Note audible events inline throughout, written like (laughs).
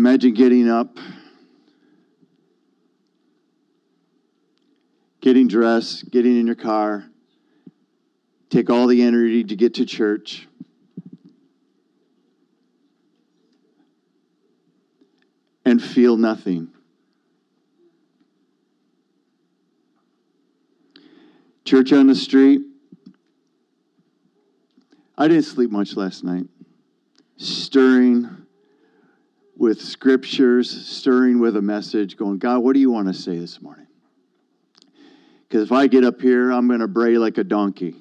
Imagine getting up, getting dressed, getting in your car, take all the energy to get to church. And feel nothing. Church on the street. I didn't sleep much last night. Stirring with scriptures, stirring with a message, going, God, what do you want to say this morning? Because if I get up here, I'm going to bray like a donkey.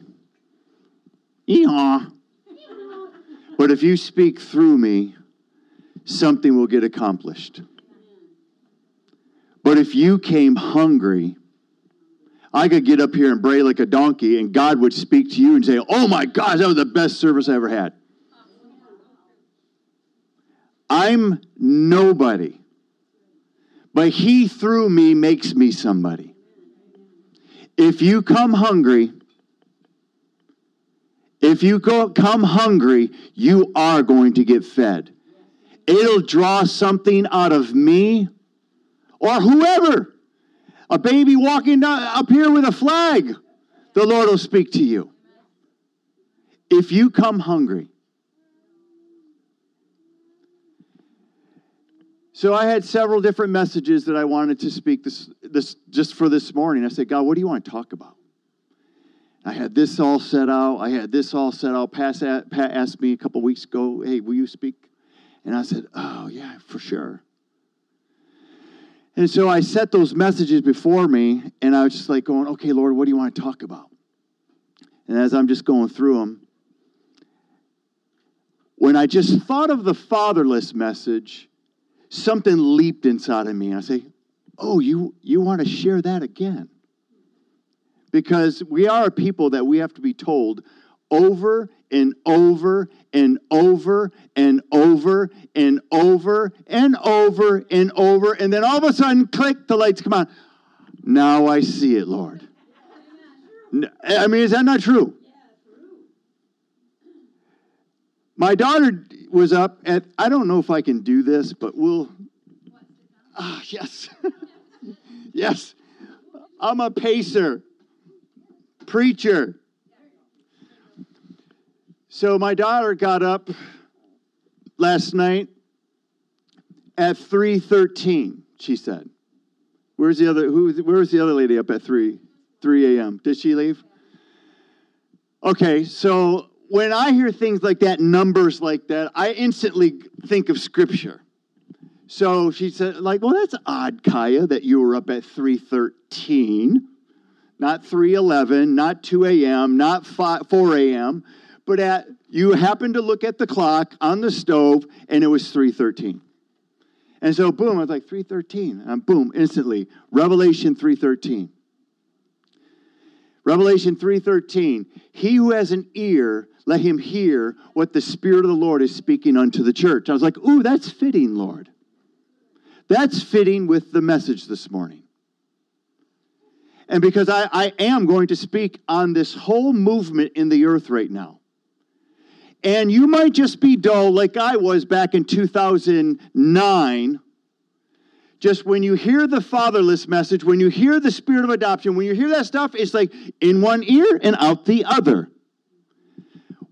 Eehaw. But if you speak through me, something will get accomplished. But if you came hungry, I could get up here and bray like a donkey, and God would speak to you and say, Oh my gosh, that was the best service I ever had. I'm nobody, but He through me makes me somebody. If you come hungry, if you go, come hungry, you are going to get fed. It'll draw something out of me or whoever a baby walking up here with a flag, the Lord will speak to you. If you come hungry. So I had several different messages that I wanted to speak this, this just for this morning. I said, God, what do you want to talk about? I had this all set out. I had this all set out. Pat, Pat asked me a couple weeks ago, hey, will you speak? And I said, oh, yeah, for sure. And so I set those messages before me, and I was just like going, okay, Lord, what do you want to talk about? And as I'm just going through them, when I just thought of the fatherless message, something leaped inside of me. I say, oh, you, you want to share that again? Because we are a people that we have to be told over and over and over and over and over and over and over. And then all of a sudden, click, the lights come on. Now I see it, Lord. I mean, is that not true? My daughter was up at, I don't know if I can do this, but we'll. Ah, yes. (laughs) yes. I'm a pacer, preacher. So my daughter got up last night at 3:13, she said. Where's the other who where's the other lady up at 3 3 a.m.? Did she leave? Okay, so when I hear things like that, numbers like that, I instantly think of scripture. So she said, like, well, that's odd, Kaya, that you were up at 313, not 311, not 2 a.m., not 5, 4 a.m but at you happened to look at the clock on the stove and it was 313 and so boom i was like 313 and boom instantly revelation 313 revelation 313 he who has an ear let him hear what the spirit of the lord is speaking unto the church. I was like ooh that's fitting lord. That's fitting with the message this morning. And because I, I am going to speak on this whole movement in the earth right now. And you might just be dull like I was back in 2009. Just when you hear the fatherless message, when you hear the spirit of adoption, when you hear that stuff, it's like in one ear and out the other.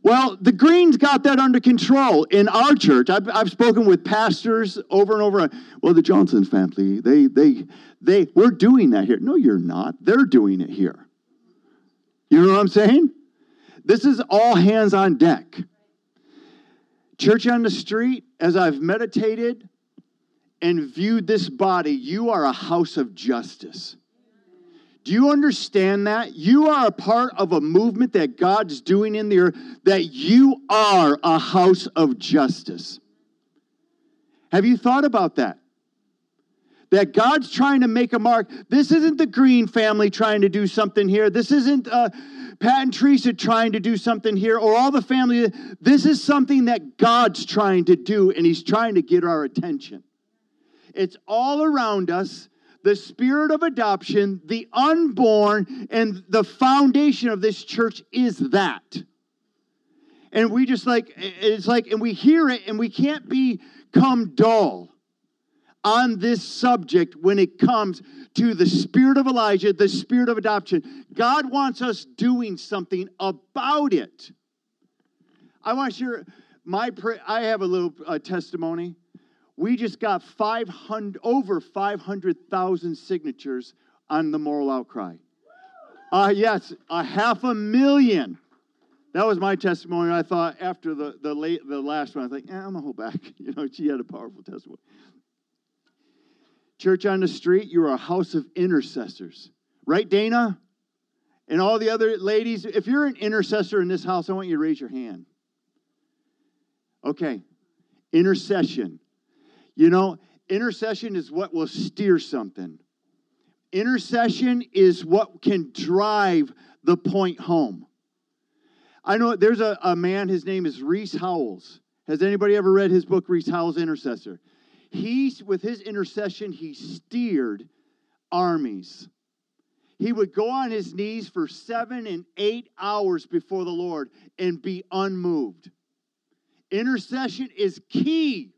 Well, the Greens got that under control in our church. I've, I've spoken with pastors over and over. Well, the Johnson family, they, they, they, we're doing that here. No, you're not. They're doing it here. You know what I'm saying? This is all hands on deck. Church on the street, as I've meditated and viewed this body, you are a house of justice. Do you understand that? You are a part of a movement that God's doing in the earth, that you are a house of justice. Have you thought about that? That God's trying to make a mark. This isn't the Green family trying to do something here. This isn't uh, Pat and Teresa trying to do something here or all the family. This is something that God's trying to do, and He's trying to get our attention. It's all around us the spirit of adoption, the unborn, and the foundation of this church is that. And we just like, it's like, and we hear it and we can't become dull. on this subject when it comes to the spirit of Elijah, the spirit of adoption. God wants us doing something about it. I want to share my I have a little uh, testimony. We just got 500 over 500,000 signatures on the moral outcry. Uh, yes, a half a million. That was my testimony. I thought after the the late the last one, I think, eh, I'm gonna hold back. (laughs) You know, she had a powerful testimony. Church on the street, you are a house of intercessors, right, Dana? And all the other ladies, if you're an intercessor in this house, I want you to raise your hand. Okay, intercession. You know, intercession is what will steer something. Intercession is what can drive the point home. I know there's a, a man, his name is Rees Howells. Has anybody ever read his book, Rees Howells Intercessor? He's, with his intercession, he steered armies. He would go on his knees for seven and eight hours before the Lord and be unmoved. Intercession is key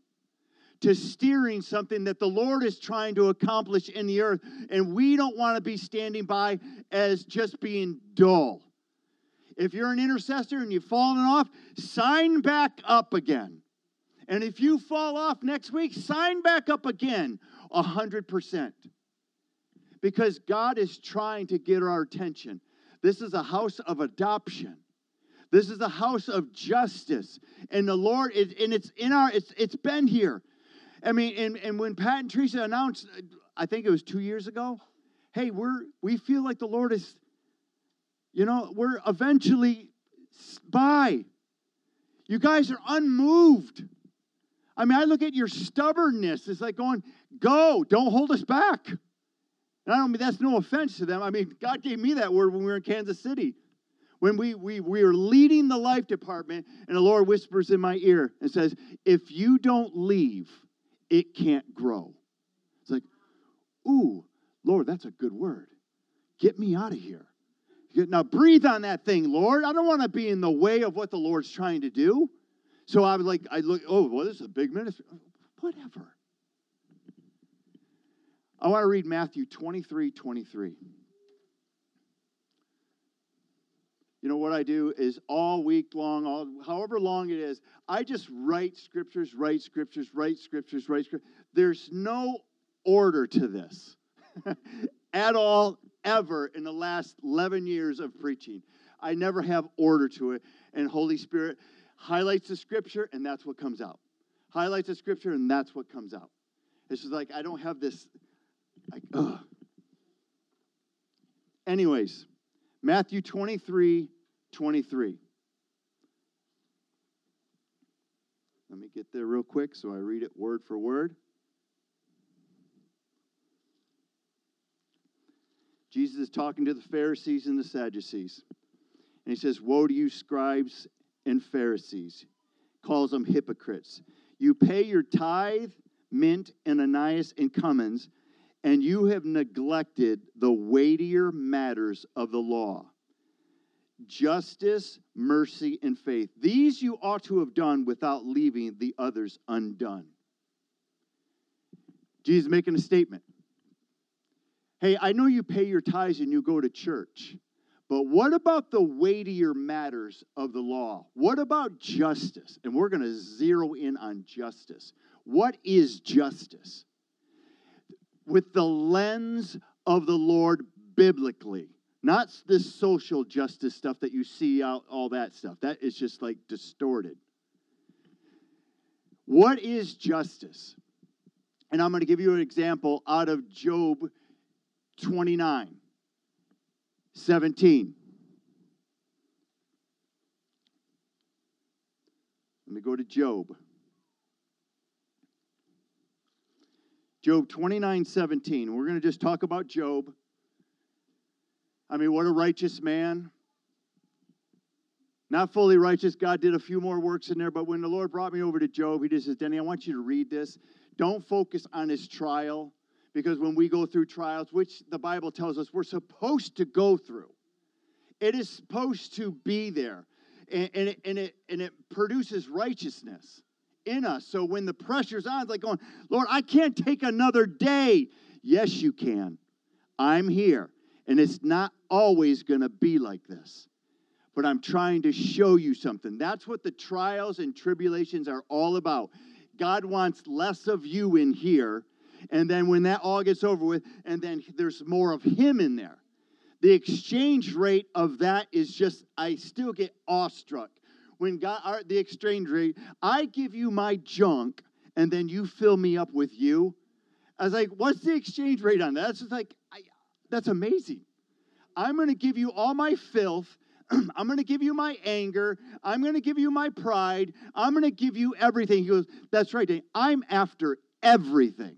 to steering something that the Lord is trying to accomplish in the earth. And we don't want to be standing by as just being dull. If you're an intercessor and you've fallen off, sign back up again. And if you fall off next week, sign back up again, 100%. Because God is trying to get our attention. This is a house of adoption. This is a house of justice. And the Lord, is, and it's in our, it's, it's been here. I mean, and, and when Pat and Teresa announced, I think it was two years ago, hey, we're we feel like the Lord is, you know, we're eventually by. You guys are unmoved. I mean, I look at your stubbornness. It's like going, go, don't hold us back. And I don't mean that's no offense to them. I mean, God gave me that word when we were in Kansas City. When we, we, we are leading the life department, and the Lord whispers in my ear and says, If you don't leave, it can't grow. It's like, ooh, Lord, that's a good word. Get me out of here. Now breathe on that thing, Lord. I don't want to be in the way of what the Lord's trying to do. So I was like, I look, oh, well, this is a big ministry. Whatever. I want to read Matthew 23 23. You know what I do is all week long, all, however long it is, I just write scriptures, write scriptures, write scriptures, write scriptures. There's no order to this (laughs) at all, ever in the last 11 years of preaching. I never have order to it. And Holy Spirit highlights the scripture, and that's what comes out. Highlights the scripture, and that's what comes out. It's just like I don't have this, like, ugh. Anyways, Matthew 23 23. Let me get there real quick so I read it word for word. Jesus is talking to the Pharisees and the Sadducees. And he says, Woe to you, scribes and Pharisees. Calls them hypocrites. You pay your tithe, mint, and anise and cummins, and you have neglected the weightier matters of the law justice, mercy, and faith. These you ought to have done without leaving the others undone. Jesus making a statement. Hey, I know you pay your tithes and you go to church, but what about the weightier matters of the law? What about justice? And we're going to zero in on justice. What is justice? With the lens of the Lord biblically. Not this social justice stuff that you see out, all that stuff. That is just like distorted. What is justice? And I'm going to give you an example out of Job 29 17. Let me go to Job. Job 29 17. We're going to just talk about Job. I mean, what a righteous man. Not fully righteous. God did a few more works in there, but when the Lord brought me over to Job, he just says, Denny, I want you to read this. Don't focus on his trial, because when we go through trials, which the Bible tells us we're supposed to go through, it is supposed to be there. And, and, it, and, it, and it produces righteousness in us. So when the pressure's on, it's like going, Lord, I can't take another day. Yes, you can. I'm here. And it's not always going to be like this. But I'm trying to show you something. That's what the trials and tribulations are all about. God wants less of you in here. And then when that all gets over with, and then there's more of Him in there. The exchange rate of that is just, I still get awestruck. When God, our, the exchange rate, I give you my junk and then you fill me up with you. I was like, what's the exchange rate on that? That's just like, I, that's amazing. I'm going to give you all my filth. (clears throat) I'm going to give you my anger. I'm going to give you my pride. I'm going to give you everything. He goes, That's right, Dane. I'm after everything.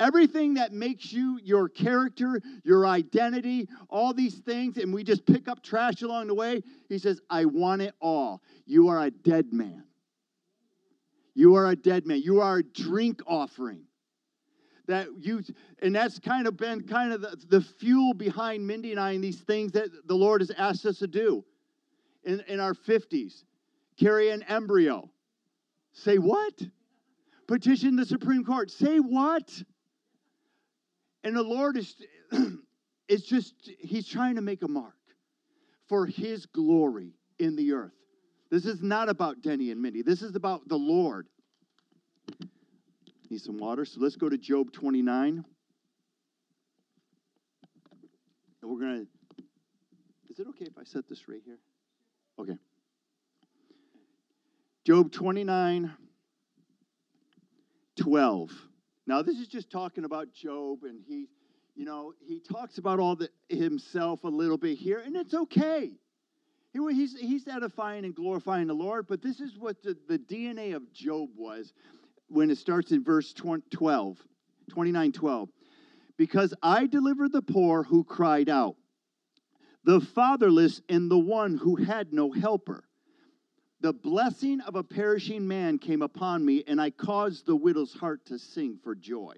Everything that makes you your character, your identity, all these things, and we just pick up trash along the way. He says, I want it all. You are a dead man. You are a dead man. You are a drink offering. That you, and that's kind of been kind of the, the fuel behind Mindy and I and these things that the Lord has asked us to do in, in our 50s. Carry an embryo. Say what? Petition the Supreme Court. Say what? And the Lord is (clears throat) it's just he's trying to make a mark for his glory in the earth. This is not about Denny and Mindy. This is about the Lord. Need some water. So let's go to Job 29. And we're going to Is it okay if I set this right here? Okay. Job 29 12. Now, this is just talking about Job, and he, you know, he talks about all the himself a little bit here, and it's okay. He, he's, he's edifying and glorifying the Lord, but this is what the, the DNA of Job was when it starts in verse 12, 29 12. Because I delivered the poor who cried out, the fatherless, and the one who had no helper. The blessing of a perishing man came upon me, and I caused the widow's heart to sing for joy.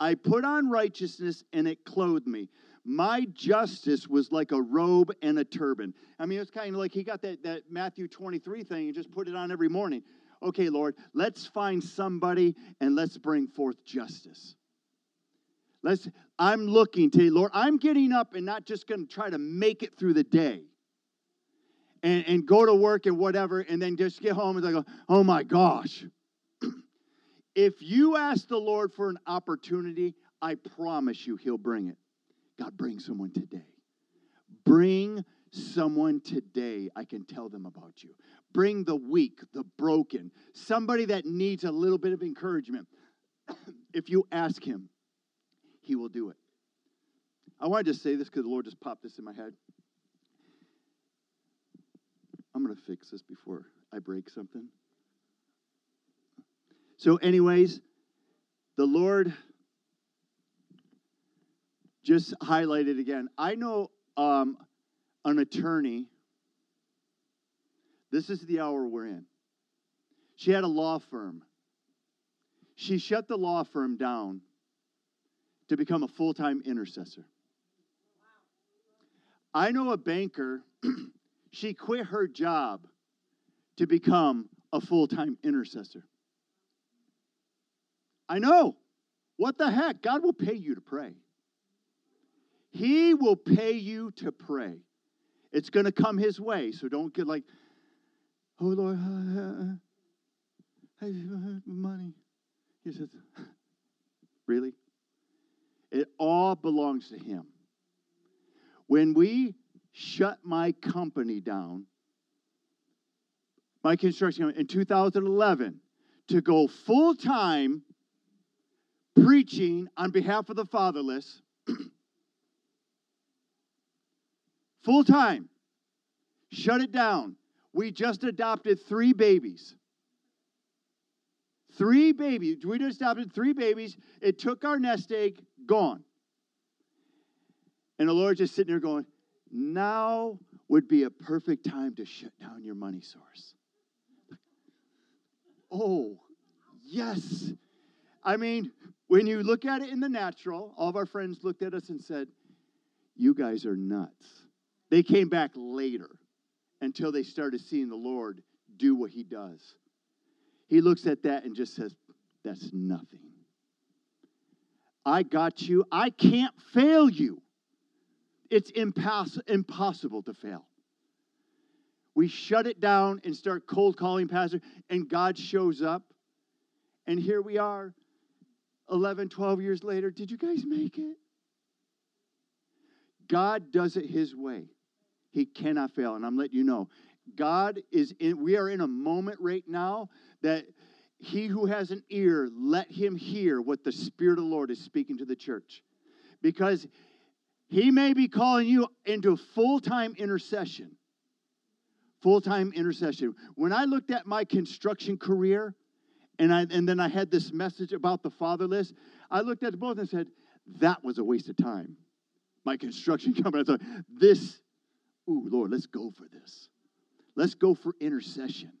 I put on righteousness, and it clothed me. My justice was like a robe and a turban. I mean, it's kind of like he got that, that Matthew 23 thing and just put it on every morning. Okay, Lord, let's find somebody and let's bring forth justice. Let's, I'm looking to, Lord, I'm getting up and not just going to try to make it through the day and, and go to work and whatever, and then just get home and go, oh my gosh. (clears throat) if you ask the Lord for an opportunity, I promise you he'll bring it. God, bring someone today. Bring someone today I can tell them about you. Bring the weak, the broken, somebody that needs a little bit of encouragement. (clears throat) if you ask him, he will do it. I wanted to just say this because the Lord just popped this in my head. I'm going to fix this before I break something. So, anyways, the Lord just highlighted again. I know um, an attorney. This is the hour we're in. She had a law firm. She shut the law firm down to become a full time intercessor. I know a banker (clears throat) she quit her job to become a full time intercessor. I know. What the heck? God will pay you to pray. He will pay you to pray. It's going to come His way, so don't get like, oh Lord, (laughs) uh, uh, money. He says, (laughs) really? It all belongs to Him. When we shut my company down, my construction company, in 2011 to go full time preaching on behalf of the fatherless. (clears throat) full time. Shut it down. We just adopted three babies. Three babies. We just adopted three babies. It took our nest egg, gone. And the Lord just sitting there going, now would be a perfect time to shut down your money source. Oh, yes. I mean, when you look at it in the natural, all of our friends looked at us and said, You guys are nuts. They came back later until they started seeing the Lord do what he does. He looks at that and just says, That's nothing. I got you. I can't fail you. It's impass- impossible to fail. We shut it down and start cold calling pastor, and God shows up. And here we are, 11, 12 years later. Did you guys make it? God does it his way. He cannot fail. And I'm letting you know, God is in, we are in a moment right now that he who has an ear, let him hear what the Spirit of the Lord is speaking to the church. Because he may be calling you into full time intercession. Full time intercession. When I looked at my construction career, and, I, and then I had this message about the fatherless, I looked at both and said, that was a waste of time. My construction (laughs) company, I thought, this, ooh, Lord, let's go for this. Let's go for intercession.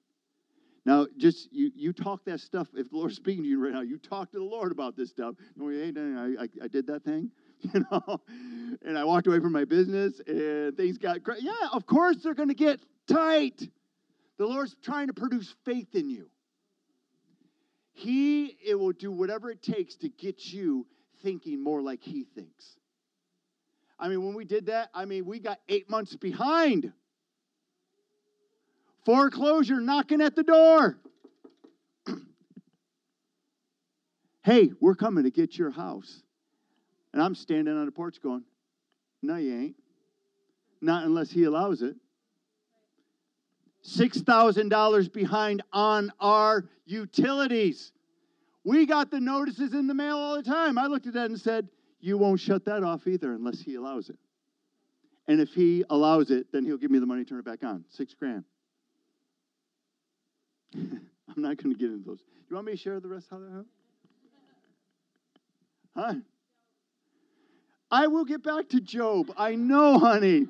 Now, just you, you talk that stuff. If the Lord's speaking to you right now, you talk to the Lord about this stuff. No, hey, I, I, I did that thing, (laughs) you know, and I walked away from my business, and things got great. Yeah, of course they're going to get tight. The Lord's trying to produce faith in you. He it will do whatever it takes to get you thinking more like He thinks. I mean, when we did that, I mean, we got eight months behind Foreclosure knocking at the door. (clears throat) hey, we're coming to get your house. And I'm standing on the porch going, No, you ain't. Not unless he allows it. $6,000 behind on our utilities. We got the notices in the mail all the time. I looked at that and said, You won't shut that off either unless he allows it. And if he allows it, then he'll give me the money to turn it back on. Six grand. (laughs) I'm not going to get into those. You want me to share the rest of how that happened? Huh? I will get back to Job. I know, honey.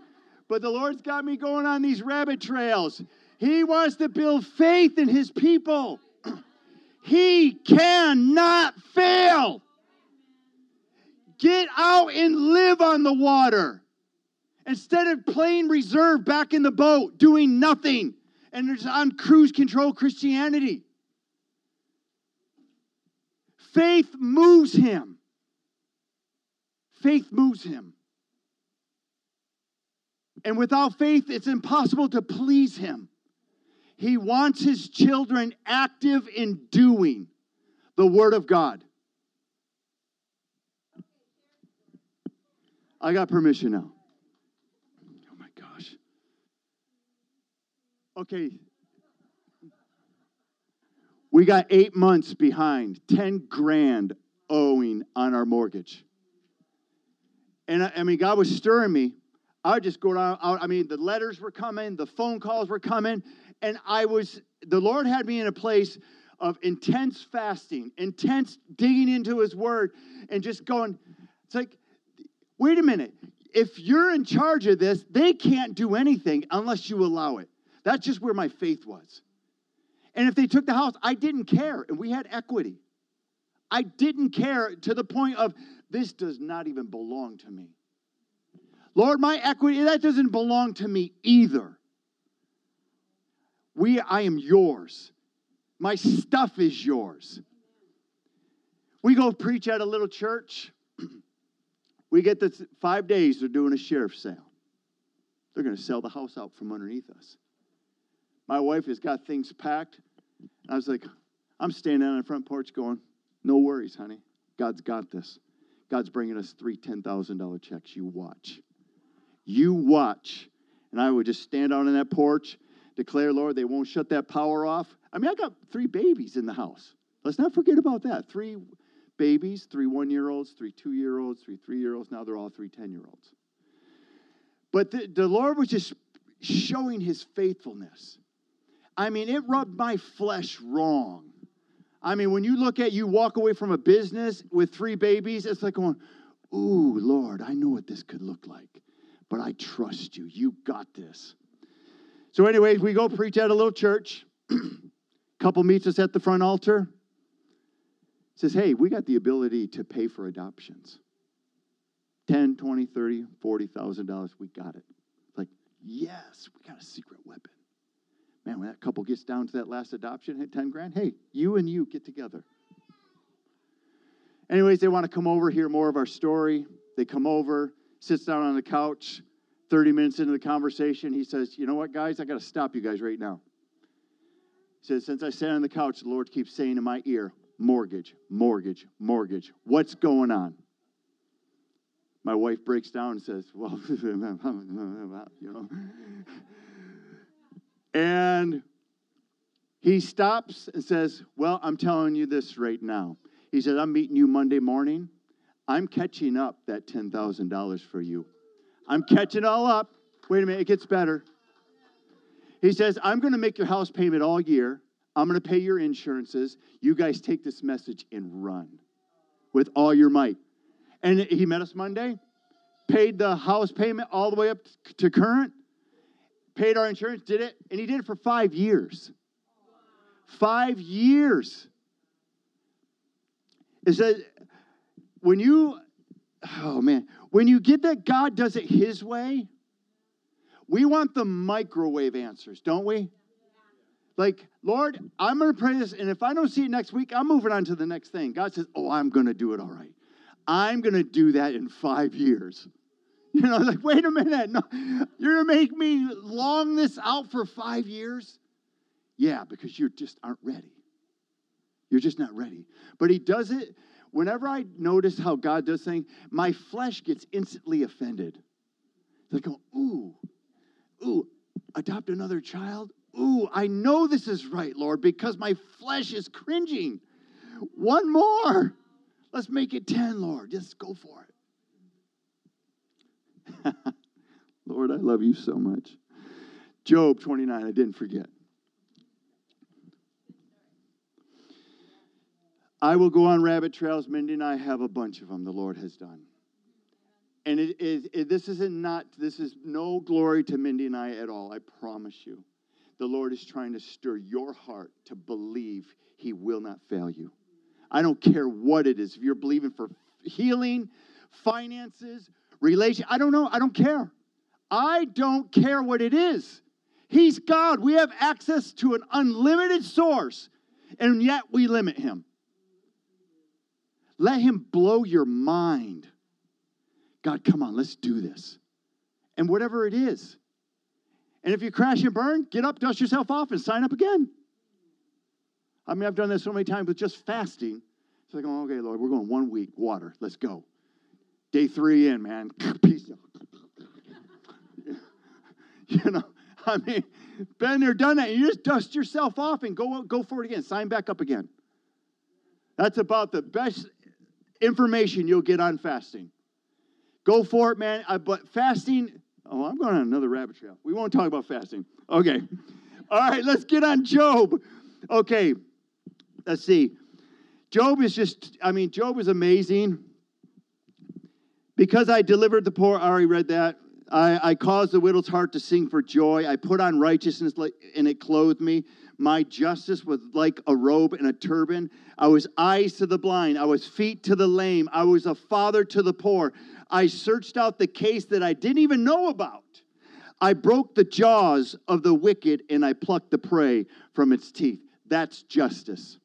But the Lord's got me going on these rabbit trails. He wants to build faith in his people. (clears throat) he cannot fail. Get out and live on the water. Instead of playing reserve back in the boat, doing nothing and it's on cruise control Christianity. Faith moves him. Faith moves him. And without faith, it's impossible to please him. He wants his children active in doing the Word of God. I got permission now. Oh my gosh. Okay. We got eight months behind, 10 grand owing on our mortgage. And I, I mean, God was stirring me. I would just go down, out. I mean, the letters were coming, the phone calls were coming, and I was, the Lord had me in a place of intense fasting, intense digging into His Word, and just going, it's like, wait a minute. If you're in charge of this, they can't do anything unless you allow it. That's just where my faith was. And if they took the house, I didn't care. And we had equity. I didn't care to the point of this does not even belong to me. Lord, my equity, that doesn't belong to me either. We, I am yours. My stuff is yours. We go preach at a little church. (clears throat) we get the five days, they're doing a sheriff sale. They're going to sell the house out from underneath us. My wife has got things packed. I was like, I'm standing on the front porch going, no worries, honey. God's got this. God's bringing us three $10,000 checks. You watch. You watch. And I would just stand out on that porch, declare, Lord, they won't shut that power off. I mean, I got three babies in the house. Let's not forget about that. Three babies, three one year olds, three two year olds, three three year olds. Now they're all three 10 year olds. But the, the Lord was just showing his faithfulness. I mean, it rubbed my flesh wrong. I mean, when you look at you walk away from a business with three babies, it's like going, Ooh, Lord, I know what this could look like, but I trust you. You got this. So, anyways, we go preach at a little church. (clears throat) Couple meets us at the front altar. Says, hey, we got the ability to pay for adoptions. 10, 20, 30, 40,000 dollars. We got it. Like, yes, we got a secret weapon. Man, when that couple gets down to that last adoption, hit 10 grand, hey, you and you get together. Anyways, they want to come over, hear more of our story. They come over, sits down on the couch. 30 minutes into the conversation, he says, You know what, guys? I got to stop you guys right now. He says, Since I sat on the couch, the Lord keeps saying in my ear, Mortgage, mortgage, mortgage. What's going on? My wife breaks down and says, Well, (laughs) you know. And he stops and says, Well, I'm telling you this right now. He says, I'm meeting you Monday morning. I'm catching up that $10,000 for you. I'm catching all up. Wait a minute, it gets better. He says, I'm going to make your house payment all year. I'm going to pay your insurances. You guys take this message and run with all your might. And he met us Monday, paid the house payment all the way up to current, paid our insurance, did it, and he did it for five years. Five years. It says, when you, oh man, when you get that God does it his way, we want the microwave answers, don't we? Like, Lord, I'm going to pray this, and if I don't see it next week, I'm moving on to the next thing. God says, Oh, I'm going to do it all right. I'm going to do that in five years. (laughs) You know, like, wait a minute. No, you're to make me long this out for five years? Yeah, because you just aren't ready. You're just not ready. But he does it whenever I notice how God does things, my flesh gets instantly offended. They go, ooh, ooh, adopt another child? Ooh, I know this is right, Lord, because my flesh is cringing. One more. Let's make it 10, Lord. Just go for it. (laughs) Lord, I love you so much. Job 29, I didn't forget. I will go on rabbit trails. Mindy and I have a bunch of them the Lord has done. And it is it, this isn't not this is no glory to Mindy and I at all. I promise you. The Lord is trying to stir your heart to believe he will not fail you. I don't care what it is. If you're believing for healing, finances, relation, I don't know. I don't care. I don't care what it is. He's God. We have access to an unlimited source, and yet we limit him. Let Him blow your mind. God, come on, let's do this. And whatever it is. And if you crash and burn, get up, dust yourself off, and sign up again. I mean, I've done this so many times with just fasting. It's like, oh, okay, Lord, we're going one week, water, let's go. Day three in, man, (laughs) peace. (laughs) you know, I mean, been there, done that. You just dust yourself off and go, go for it again. Sign back up again. That's about the best information you'll get on fasting. Go for it, man. Uh, but fasting, oh, I'm going on another rabbit trail. We won't talk about fasting. Okay. All right, let's get on Job. Okay, let's see. Job is just, I mean, Job is amazing. Because I delivered the poor, I already read that. I, I caused the widow's heart to sing for joy. I put on righteousness and it clothed me. My justice was like a robe and a turban. I was eyes to the blind. I was feet to the lame. I was a father to the poor. I searched out the case that I didn't even know about. I broke the jaws of the wicked and I plucked the prey from its teeth. That's justice.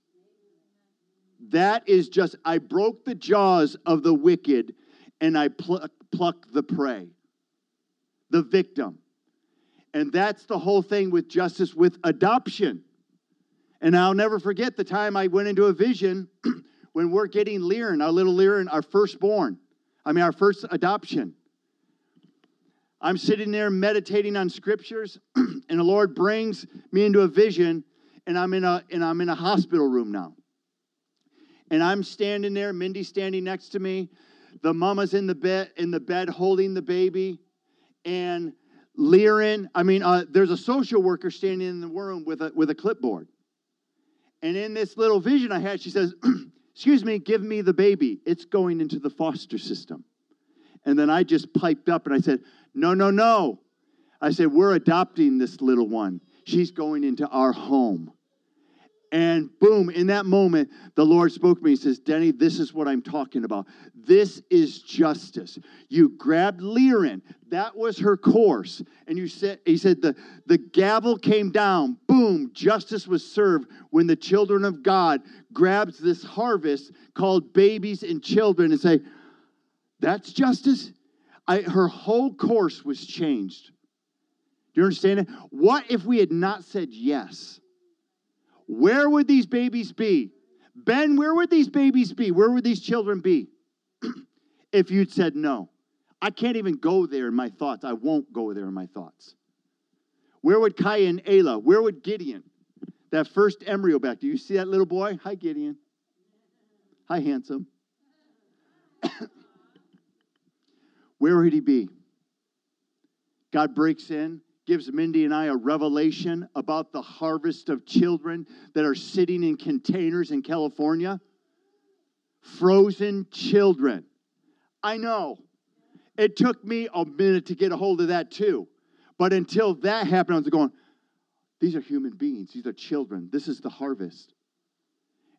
That is just, I broke the jaws of the wicked and I pluck, pluck the prey, the victim. And that's the whole thing with justice with adoption. And I'll never forget the time I went into a vision (clears throat) when we're getting Liren, our little Liren, our firstborn. I mean, our first adoption. I'm sitting there meditating on scriptures, (clears throat) and the Lord brings me into a vision, and I'm in a and I'm in a hospital room now. And I'm standing there, Mindy standing next to me, the mama's in the bed in the bed holding the baby, and Liren, I mean, uh, there's a social worker standing in the room with a, with a clipboard. And in this little vision I had, she says, (clears throat) Excuse me, give me the baby. It's going into the foster system. And then I just piped up and I said, No, no, no. I said, We're adopting this little one. She's going into our home. And boom, in that moment, the Lord spoke to me. He says, Denny, this is what I'm talking about. This is justice. You grabbed Liren. That was her course. And you said, he said, the, the gavel came down. Boom, justice was served when the children of God grabs this harvest called babies and children and say, that's justice. I, her whole course was changed. Do you understand it? What if we had not said yes? Where would these babies be? Ben, where would these babies be? Where would these children be (clears throat) if you'd said no? I can't even go there in my thoughts. I won't go there in my thoughts. Where would Kaya and Ayla? Where would Gideon? That first embryo back. Do you see that little boy? Hi, Gideon. Hi, handsome. (clears throat) Where would he be? God breaks in gives Mindy and I a revelation about the harvest of children that are sitting in containers in California. Frozen children. I know. It took me a minute to get a hold of that too. But until that happened, I was going, these are human beings, these are children. This is the harvest.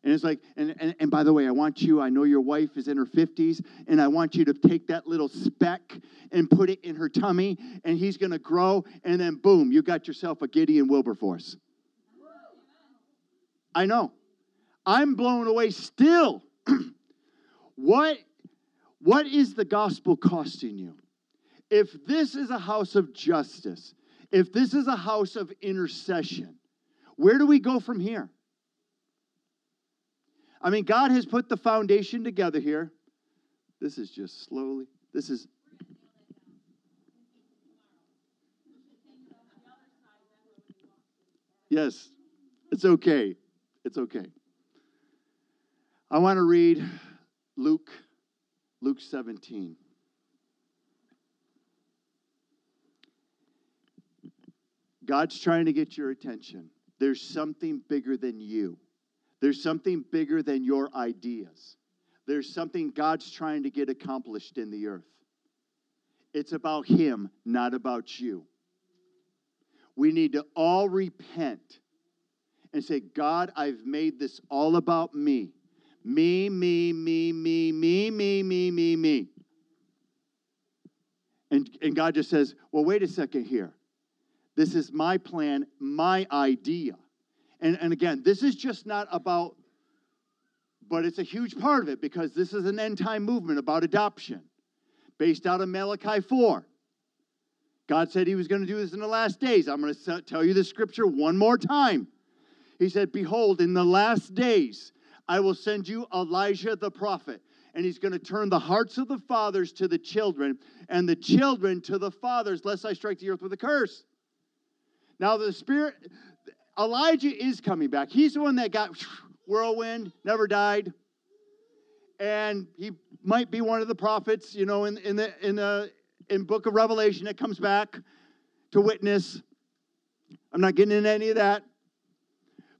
And it's like, and, and, and by the way, I want you, I know your wife is in her 50s, and I want you to take that little speck and put it in her tummy, and he's going to grow, and then boom, you got yourself a Gideon Wilberforce. I know. I'm blown away still. (clears throat) what, what is the gospel costing you? If this is a house of justice, if this is a house of intercession, where do we go from here? I mean, God has put the foundation together here. This is just slowly. This is. Yes, it's okay. It's okay. I want to read Luke, Luke 17. God's trying to get your attention. There's something bigger than you. There's something bigger than your ideas. There's something God's trying to get accomplished in the earth. It's about Him, not about you. We need to all repent and say, God, I've made this all about me. Me, me, me, me, me, me, me, me, me. And, and God just says, well, wait a second here. This is my plan, my idea. And, and again, this is just not about, but it's a huge part of it because this is an end time movement about adoption based out of Malachi 4. God said he was going to do this in the last days. I'm going to tell you the scripture one more time. He said, Behold, in the last days, I will send you Elijah the prophet, and he's going to turn the hearts of the fathers to the children, and the children to the fathers, lest I strike the earth with a curse. Now, the Spirit, Elijah is coming back. He's the one that got (sniffs) whirlwind, never died. And he might be one of the prophets, you know, in, in the in the in book of Revelation that comes back to witness. I'm not getting into any of that.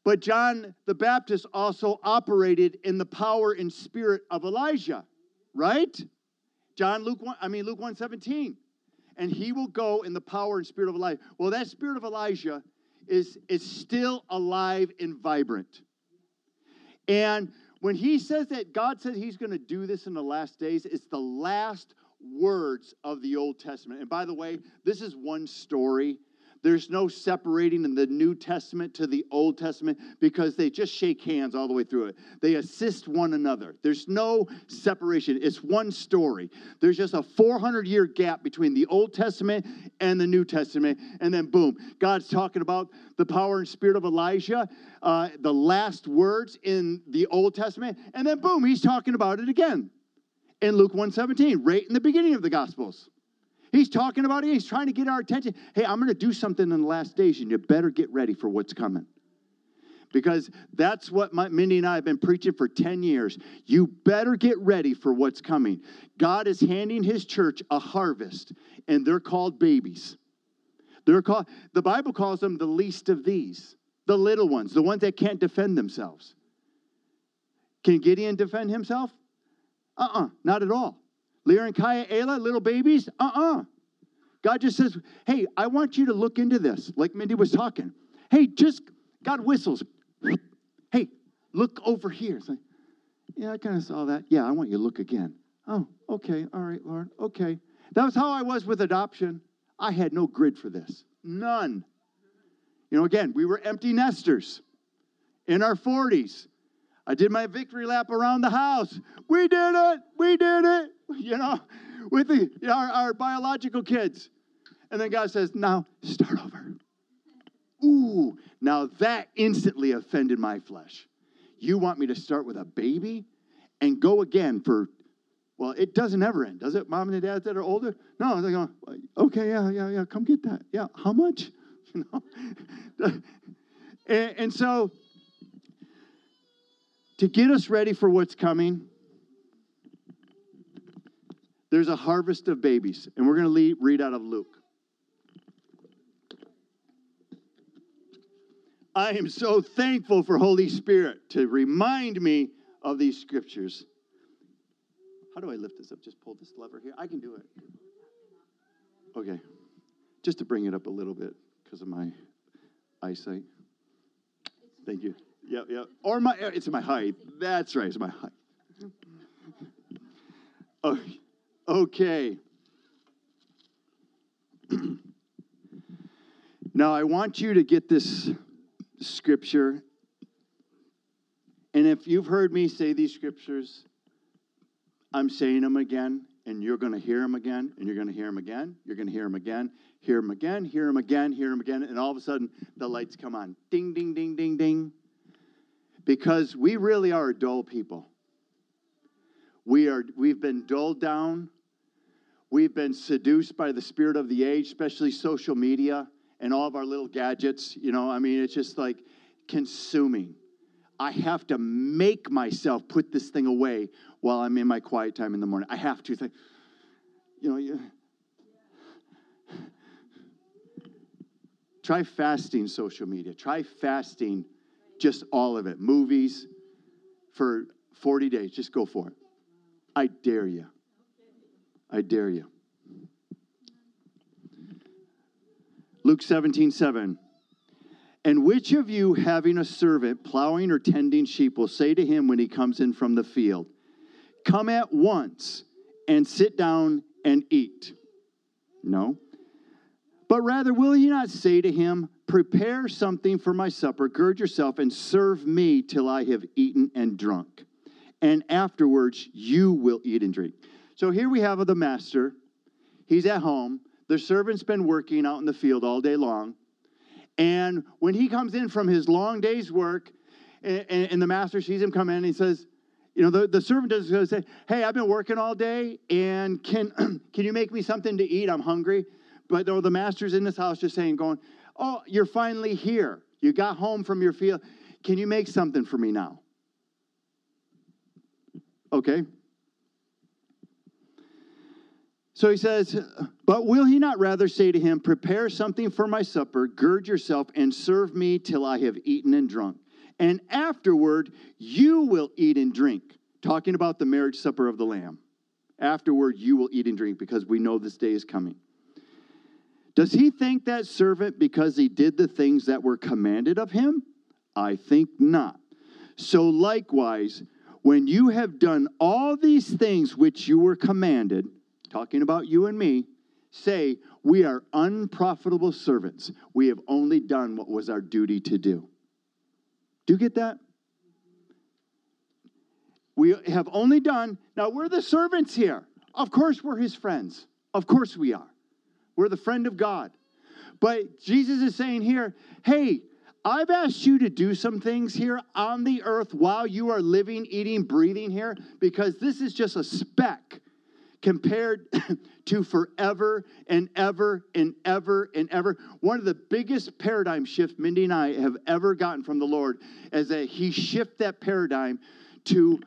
But John the Baptist also operated in the power and spirit of Elijah, right? John Luke 1, I mean Luke 117. And he will go in the power and spirit of Elijah. Well, that spirit of Elijah is, is still alive and vibrant. And when he says that God said he's going to do this in the last days, it's the last words of the Old Testament. And by the way, this is one story there's no separating in the New Testament to the Old Testament because they just shake hands all the way through it. They assist one another. There's no separation. It's one story. There's just a 400 year gap between the Old Testament and the New Testament. And then, boom, God's talking about the power and spirit of Elijah, uh, the last words in the Old Testament. And then, boom, he's talking about it again in Luke 117, right in the beginning of the Gospels. He's talking about it. He's trying to get our attention. Hey, I'm going to do something in the last days, and you better get ready for what's coming. Because that's what my, Mindy and I have been preaching for 10 years. You better get ready for what's coming. God is handing his church a harvest, and they're called babies. They're called, the Bible calls them the least of these, the little ones, the ones that can't defend themselves. Can Gideon defend himself? Uh uh-uh, uh, not at all. Lear and Kaya Ayla, little babies? Uh uh-uh. uh God just says, hey, I want you to look into this, like Mindy was talking. Hey, just, God whistles. Hey, look over here. Like, yeah, I kind of saw that. Yeah, I want you to look again. Oh, okay. All right, Lord. Okay. That was how I was with adoption. I had no grid for this. None. You know, again, we were empty nesters in our 40s. I did my victory lap around the house. We did it. We did it. (laughs) You know, with the, our, our biological kids. And then God says, now start over. Ooh, now that instantly offended my flesh. You want me to start with a baby and go again for, well, it doesn't ever end, does it? Mom and dad that are older? No, they're going, okay, yeah, yeah, yeah, come get that. Yeah, how much? (laughs) You know? (laughs) and, and so, to get us ready for what's coming, there's a harvest of babies. And we're going to read out of Luke. I am so thankful for Holy Spirit to remind me of these scriptures. How do I lift this up? Just pull this lever here. I can do it. Okay. Just to bring it up a little bit because of my eyesight. Thank you. Yep, yep. Or my it's my height. That's right. It's my height. (laughs) Oh, okay. (clears throat) now I want you to get this scripture. And if you've heard me say these scriptures, I'm saying them again, and you're going to hear them again, and you're going to hear them again, you're going to hear them again, hear them again, hear them again, hear them again, and all of a sudden the lights come on. Ding, ding, ding, ding, ding. Because we really are dull people. We are, we've been dulled down. We've been seduced by the spirit of the age, especially social media and all of our little gadgets. You know, I mean, it's just like consuming. I have to make myself put this thing away while I'm in my quiet time in the morning. I have to think, you know, you, (sighs) try fasting social media. Try fasting just all of it. Movies for 40 days. Just go for it. I dare you. I dare you. Luke 17, 7. And which of you, having a servant plowing or tending sheep, will say to him when he comes in from the field, Come at once and sit down and eat? No. But rather, will he not say to him, Prepare something for my supper, gird yourself, and serve me till I have eaten and drunk? And afterwards you will eat and drink. So here we have the master. He's at home. The servant's been working out in the field all day long. And when he comes in from his long day's work, and, and the master sees him come in, and he says, you know, the, the servant does say, Hey, I've been working all day, and can, (clears throat) can you make me something to eat? I'm hungry. But though the master's in this house just saying, going, Oh, you're finally here. You got home from your field. Can you make something for me now? Okay. So he says, But will he not rather say to him, Prepare something for my supper, gird yourself, and serve me till I have eaten and drunk? And afterward, you will eat and drink. Talking about the marriage supper of the Lamb. Afterward, you will eat and drink because we know this day is coming. Does he thank that servant because he did the things that were commanded of him? I think not. So likewise, when you have done all these things which you were commanded, talking about you and me, say, We are unprofitable servants. We have only done what was our duty to do. Do you get that? We have only done, now we're the servants here. Of course, we're his friends. Of course, we are. We're the friend of God. But Jesus is saying here, hey, I've asked you to do some things here on the earth while you are living, eating, breathing here, because this is just a speck compared (laughs) to forever and ever and ever and ever. One of the biggest paradigm shifts Mindy and I have ever gotten from the Lord is that He shift that paradigm to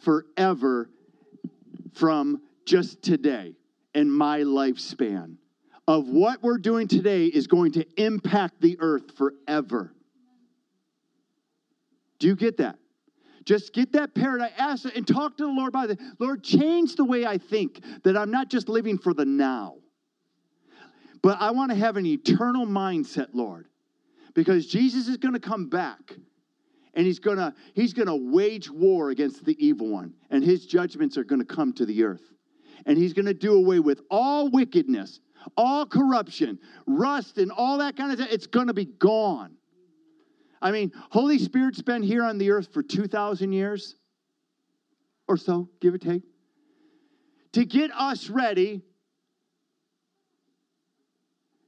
forever from just today and my lifespan of what we're doing today is going to impact the earth forever. Do you get that? Just get that paradigm, ask and talk to the Lord about it. Lord, change the way I think, that I'm not just living for the now, but I want to have an eternal mindset, Lord, because Jesus is going to come back and he's gonna he's gonna wage war against the evil one and his judgments are gonna come to the earth and he's gonna do away with all wickedness all corruption rust and all that kind of stuff it's gonna be gone i mean holy spirit's been here on the earth for 2000 years or so give or take to get us ready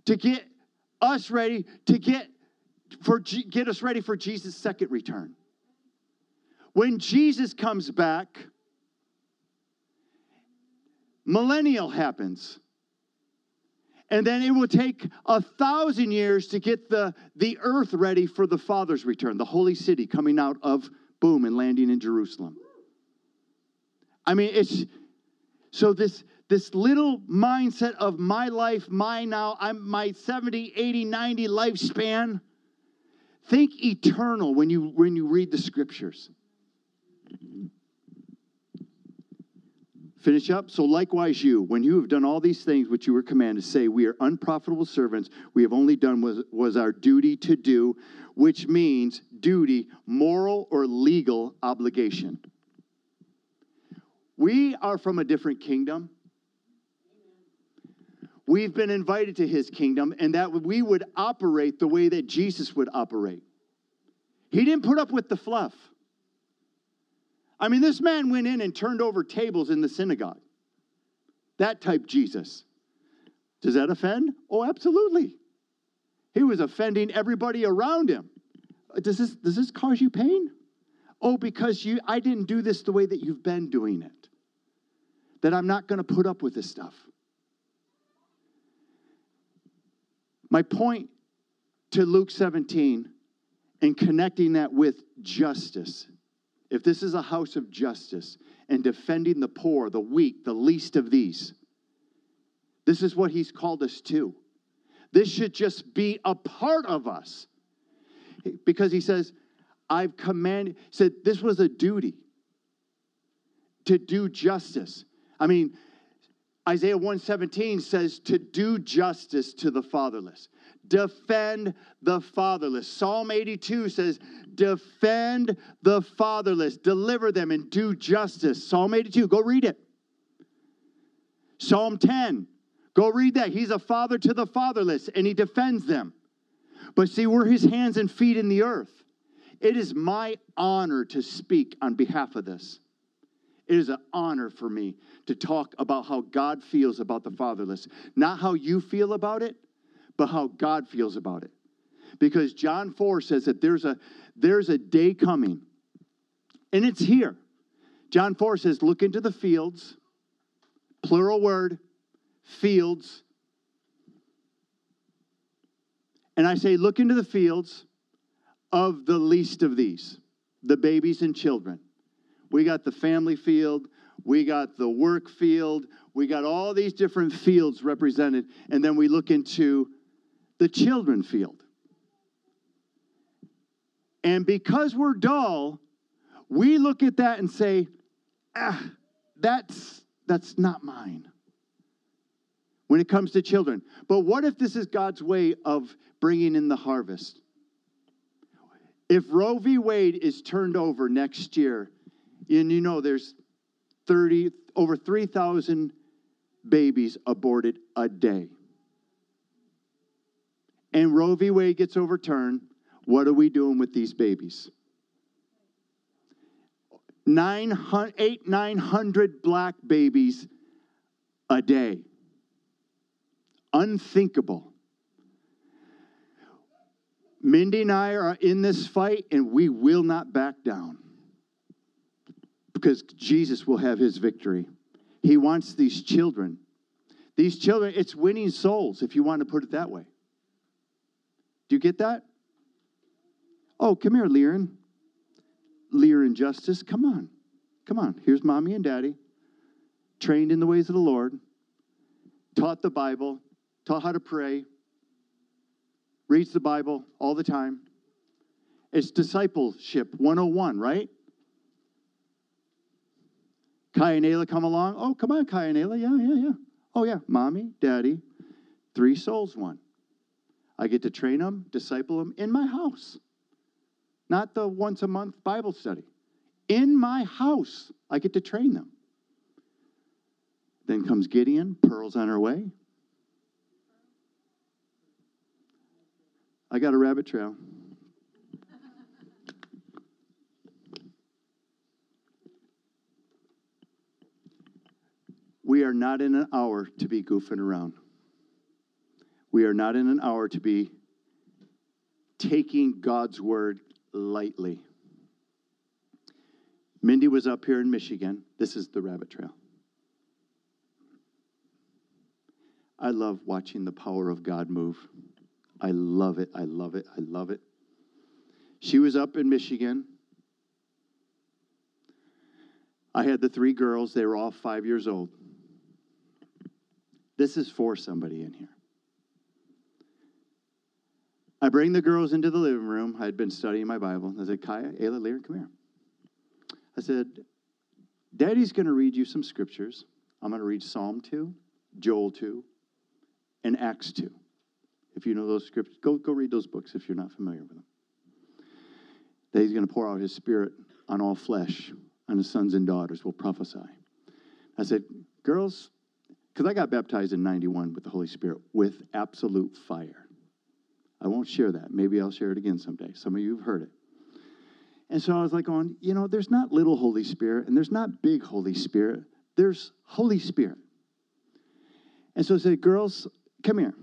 to get us ready to get for get us ready for Jesus' second return. When Jesus comes back, millennial happens. And then it will take a thousand years to get the, the earth ready for the Father's return, the holy city coming out of boom and landing in Jerusalem. I mean, it's so this this little mindset of my life, my now, I'm my 70, 80, 90 lifespan Think eternal when you when you read the scriptures. Finish up. So likewise, you, when you have done all these things which you were commanded, say, We are unprofitable servants. We have only done was, was our duty to do, which means duty, moral or legal obligation. We are from a different kingdom. We've been invited to his kingdom, and that we would operate the way that Jesus would operate. He didn't put up with the fluff. I mean, this man went in and turned over tables in the synagogue. That type Jesus. Does that offend? Oh, absolutely. He was offending everybody around him. Uh, does this, does this cause you pain? Oh, because you I didn't do this the way that you've been doing it. That I'm not going to put up with this stuff. My point to Luke 17 and connecting that with justice. If this is a house of justice and defending the poor, the weak, the least of these, this is what he's called us to. This should just be a part of us. Because he says, I've commanded, said this was a duty to do justice. I mean, Isaiah 117 says to do justice to the fatherless, defend the fatherless. Psalm 82 says, defend the fatherless, deliver them, and do justice. Psalm 82, go read it. Psalm 10, go read that. He's a father to the fatherless and he defends them. But see, we're his hands and feet in the earth. It is my honor to speak on behalf of this. It is an honor for me to talk about how God feels about the fatherless. Not how you feel about it, but how God feels about it. Because John 4 says that there's a there's a day coming. And it's here. John 4 says, look into the fields, plural word, fields. And I say, look into the fields of the least of these, the babies and children. We got the family field, we got the work field, we got all these different fields represented, and then we look into the children field. And because we're dull, we look at that and say, ah, that's, that's not mine when it comes to children. But what if this is God's way of bringing in the harvest? If Roe v. Wade is turned over next year, and you know there's 30 over 3,000 babies aborted a day. And Roe v. Wade gets overturned. What are we doing with these babies? 900, 8, 900 black babies a day. Unthinkable. Mindy and I are in this fight, and we will not back down because Jesus will have his victory. He wants these children. These children, it's winning souls, if you want to put it that way. Do you get that? Oh, come here, Lear and Justice, come on. Come on. Here's mommy and daddy, trained in the ways of the Lord, taught the Bible, taught how to pray, reads the Bible all the time. It's discipleship 101, right? Kai and Ayla come along. Oh, come on, Kai and Ayla. Yeah, yeah, yeah. Oh, yeah. Mommy, daddy, three souls, one. I get to train them, disciple them in my house. not the once a month Bible study. In my house, I get to train them. Then comes Gideon, Pearl's on her way. I got a rabbit trail. We are not in an hour to be goofing around. We are not in an hour to be taking God's word lightly. Mindy was up here in Michigan. This is the rabbit trail. I love watching the power of God move. I love it. I love it. I love it. She was up in Michigan. I had the three girls. They were all five years old. This is for somebody in here. I bring the girls into the living room. I had been studying my Bible. I said, Kaya, Ayla, Lear, come here. I said, Daddy's going to read you some scriptures. I'm going to read Psalm 2, Joel 2, and Acts 2. If you know those scriptures, go, go read those books if you're not familiar with them. That he's going to pour out his spirit on all flesh, on his sons and daughters will prophesy. I said, girls, because I got baptized in 91 with the Holy Spirit with absolute fire. I won't share that. Maybe I'll share it again someday. Some of you have heard it. And so I was like, going, you know, there's not little Holy Spirit and there's not big Holy Spirit. There's Holy Spirit. And so I said, girls, come here.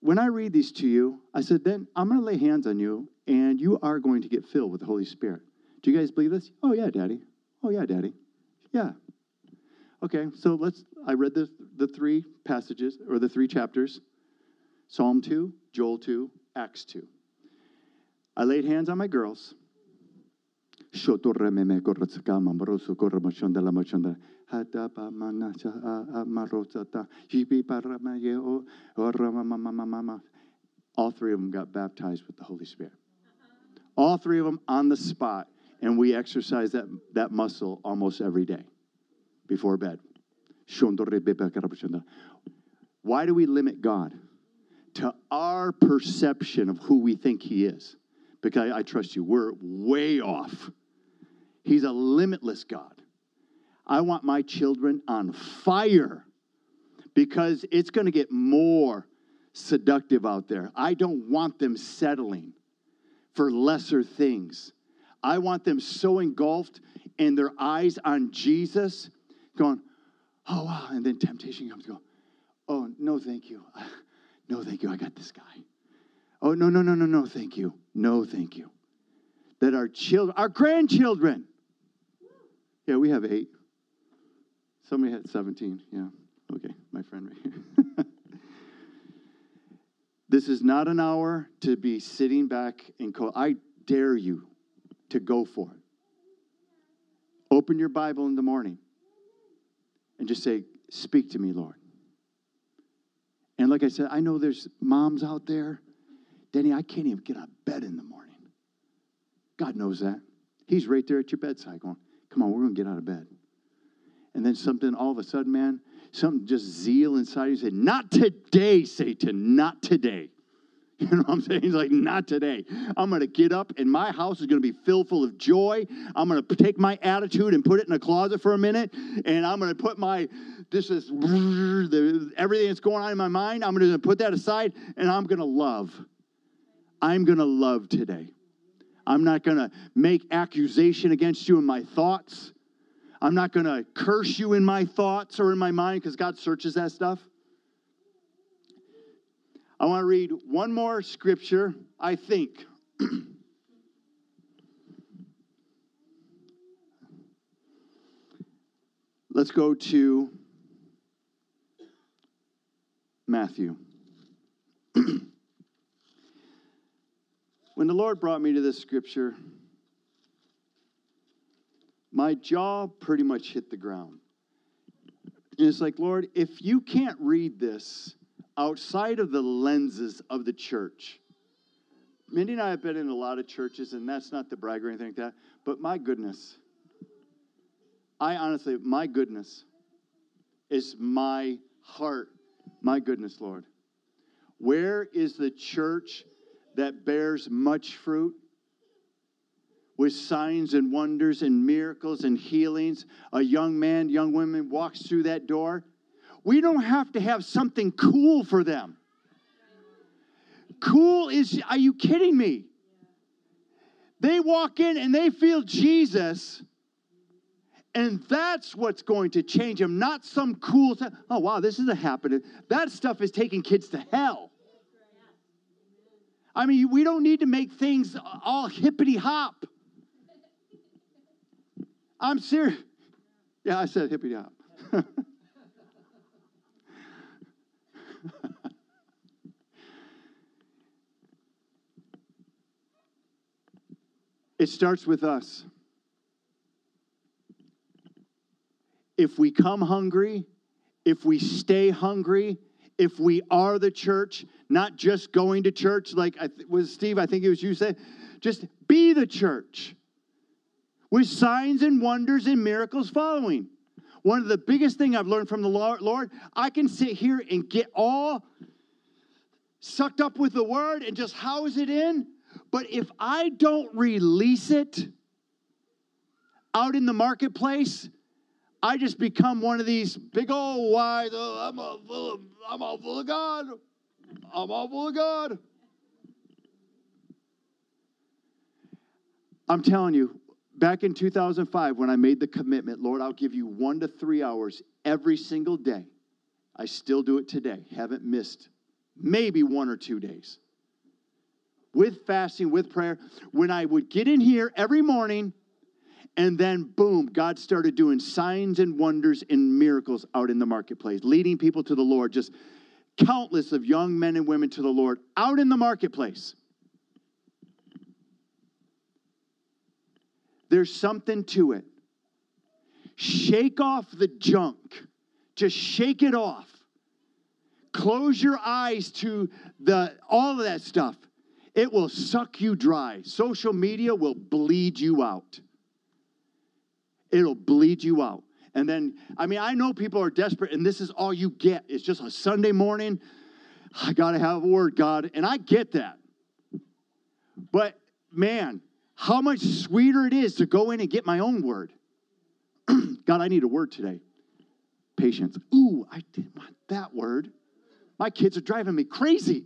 When I read these to you, I said, then I'm going to lay hands on you and you are going to get filled with the Holy Spirit. Do you guys believe this? Oh, yeah, Daddy. Oh, yeah, Daddy. Yeah. Okay, so let's. I read the, the three passages or the three chapters Psalm 2, Joel 2, Acts 2. I laid hands on my girls. All three of them got baptized with the Holy Spirit. All three of them on the spot, and we exercise that, that muscle almost every day before bed. Why do we limit God? Our perception of who we think He is. Because I, I trust you, we're way off. He's a limitless God. I want my children on fire because it's going to get more seductive out there. I don't want them settling for lesser things. I want them so engulfed in their eyes on Jesus going, oh, wow. And then temptation comes, go, oh, no, thank you. (laughs) No, thank you. I got this guy. Oh, no, no, no, no, no, thank you. No, thank you. That our children, our grandchildren, yeah, we have eight. Somebody had 17. Yeah. Okay, my friend right here. (laughs) this is not an hour to be sitting back and call. I dare you to go for it. Open your Bible in the morning and just say, Speak to me, Lord. And like I said, I know there's moms out there. Denny, I can't even get out of bed in the morning. God knows that. He's right there at your bedside going, Come on, we're going to get out of bed. And then something, all of a sudden, man, something just zeal inside you say, Not today, Satan, not today. (laughs) You know what I'm saying? He's like, not today. I'm going to get up and my house is going to be filled full of joy. I'm going to take my attitude and put it in a closet for a minute. And I'm going to put my, this is (laughs) everything that's going on in my mind. I'm going to put that aside and I'm going to love. I'm going to love today. I'm not going to make accusation against you in my thoughts. I'm not going to curse you in my thoughts or in my mind because God searches that stuff. I want to read one more scripture, I think. (clears throat) Let's go to Matthew. (clears throat) when the Lord brought me to this scripture, my jaw pretty much hit the ground. And it's like, Lord, if you can't read this outside of the lenses of the church. Mindy and I have been in a lot of churches, and that's not the brag or anything like that, but my goodness, I honestly, my goodness is my heart. My goodness, Lord. Where is the church that bears much fruit? with signs and wonders and miracles and healings. A young man, young woman walks through that door. We don't have to have something cool for them. Cool is, are you kidding me? They walk in and they feel Jesus, and that's what's going to change them, not some cool stuff. Oh, wow, this is a happening. That stuff is taking kids to hell. I mean, we don't need to make things all hippity hop. I'm serious. Yeah, I said hippity hop. (laughs) it starts with us. If we come hungry, if we stay hungry, if we are the church, not just going to church, like I th- was Steve, I think it was you said, just be the church with signs and wonders and miracles following. One of the biggest thing I've learned from the Lord, I can sit here and get all sucked up with the word and just house it in. But if I don't release it out in the marketplace, I just become one of these big old wide, oh, I'm, all full of, I'm all full of God. I'm all full of God. I'm telling you, back in 2005, when I made the commitment, Lord, I'll give you one to three hours every single day. I still do it today. Haven't missed maybe one or two days. With fasting, with prayer. When I would get in here every morning, and then boom, God started doing signs and wonders and miracles out in the marketplace, leading people to the Lord, just countless of young men and women to the Lord out in the marketplace. There's something to it. Shake off the junk. Just shake it off. Close your eyes to the all of that stuff. It will suck you dry. Social media will bleed you out. It'll bleed you out. And then, I mean, I know people are desperate, and this is all you get. It's just a Sunday morning. I got to have a word, God. And I get that. But man, how much sweeter it is to go in and get my own word. (clears throat) God, I need a word today. Patience. Ooh, I didn't want that word. My kids are driving me crazy.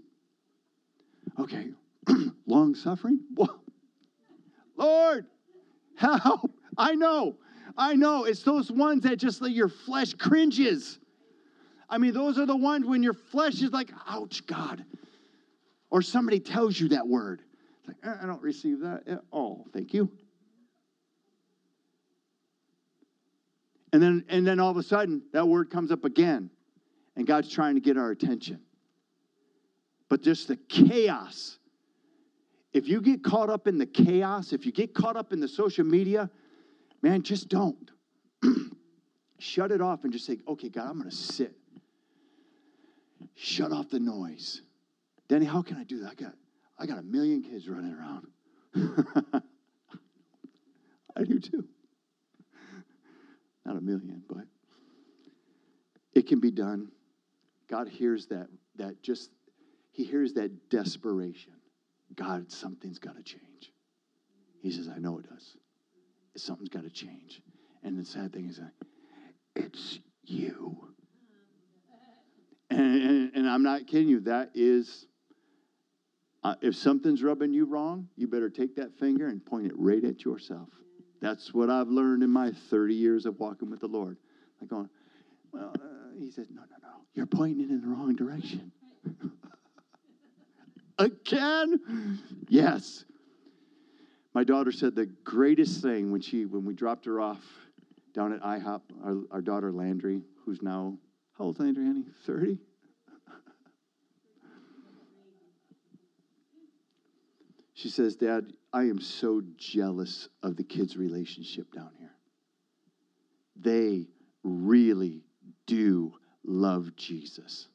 Okay, (clears throat) long suffering? Lord, help. I know. I know. It's those ones that just let your flesh cringes. I mean, those are the ones when your flesh is like, ouch, God. Or somebody tells you that word. Like, eh, I don't receive that at all. Thank you. And then, and then all of a sudden, that word comes up again, and God's trying to get our attention. But just the chaos. If you get caught up in the chaos, if you get caught up in the social media, man, just don't. (clears throat) Shut it off and just say, okay, God, I'm going to sit. Shut off the noise. Danny, how can I do that? I got I got a million kids running around. (laughs) I do too. Not a million, but it can be done. God hears that that just he hears that desperation. God, something's got to change. He says, I know it does. Something's got to change. And the sad thing is that it's you. And, and, and I'm not kidding you. That is uh, if something's rubbing you wrong, you better take that finger and point it right at yourself. That's what I've learned in my 30 years of walking with the Lord. I'm going, well, uh, he said, no, no, no. You're pointing it in the wrong direction. (laughs) Again? Yes. My daughter said the greatest thing when she when we dropped her off down at IHOP, our, our daughter Landry, who's now, how old is Landry, honey? 30? She says, Dad, I am so jealous of the kids' relationship down here. They really do love Jesus.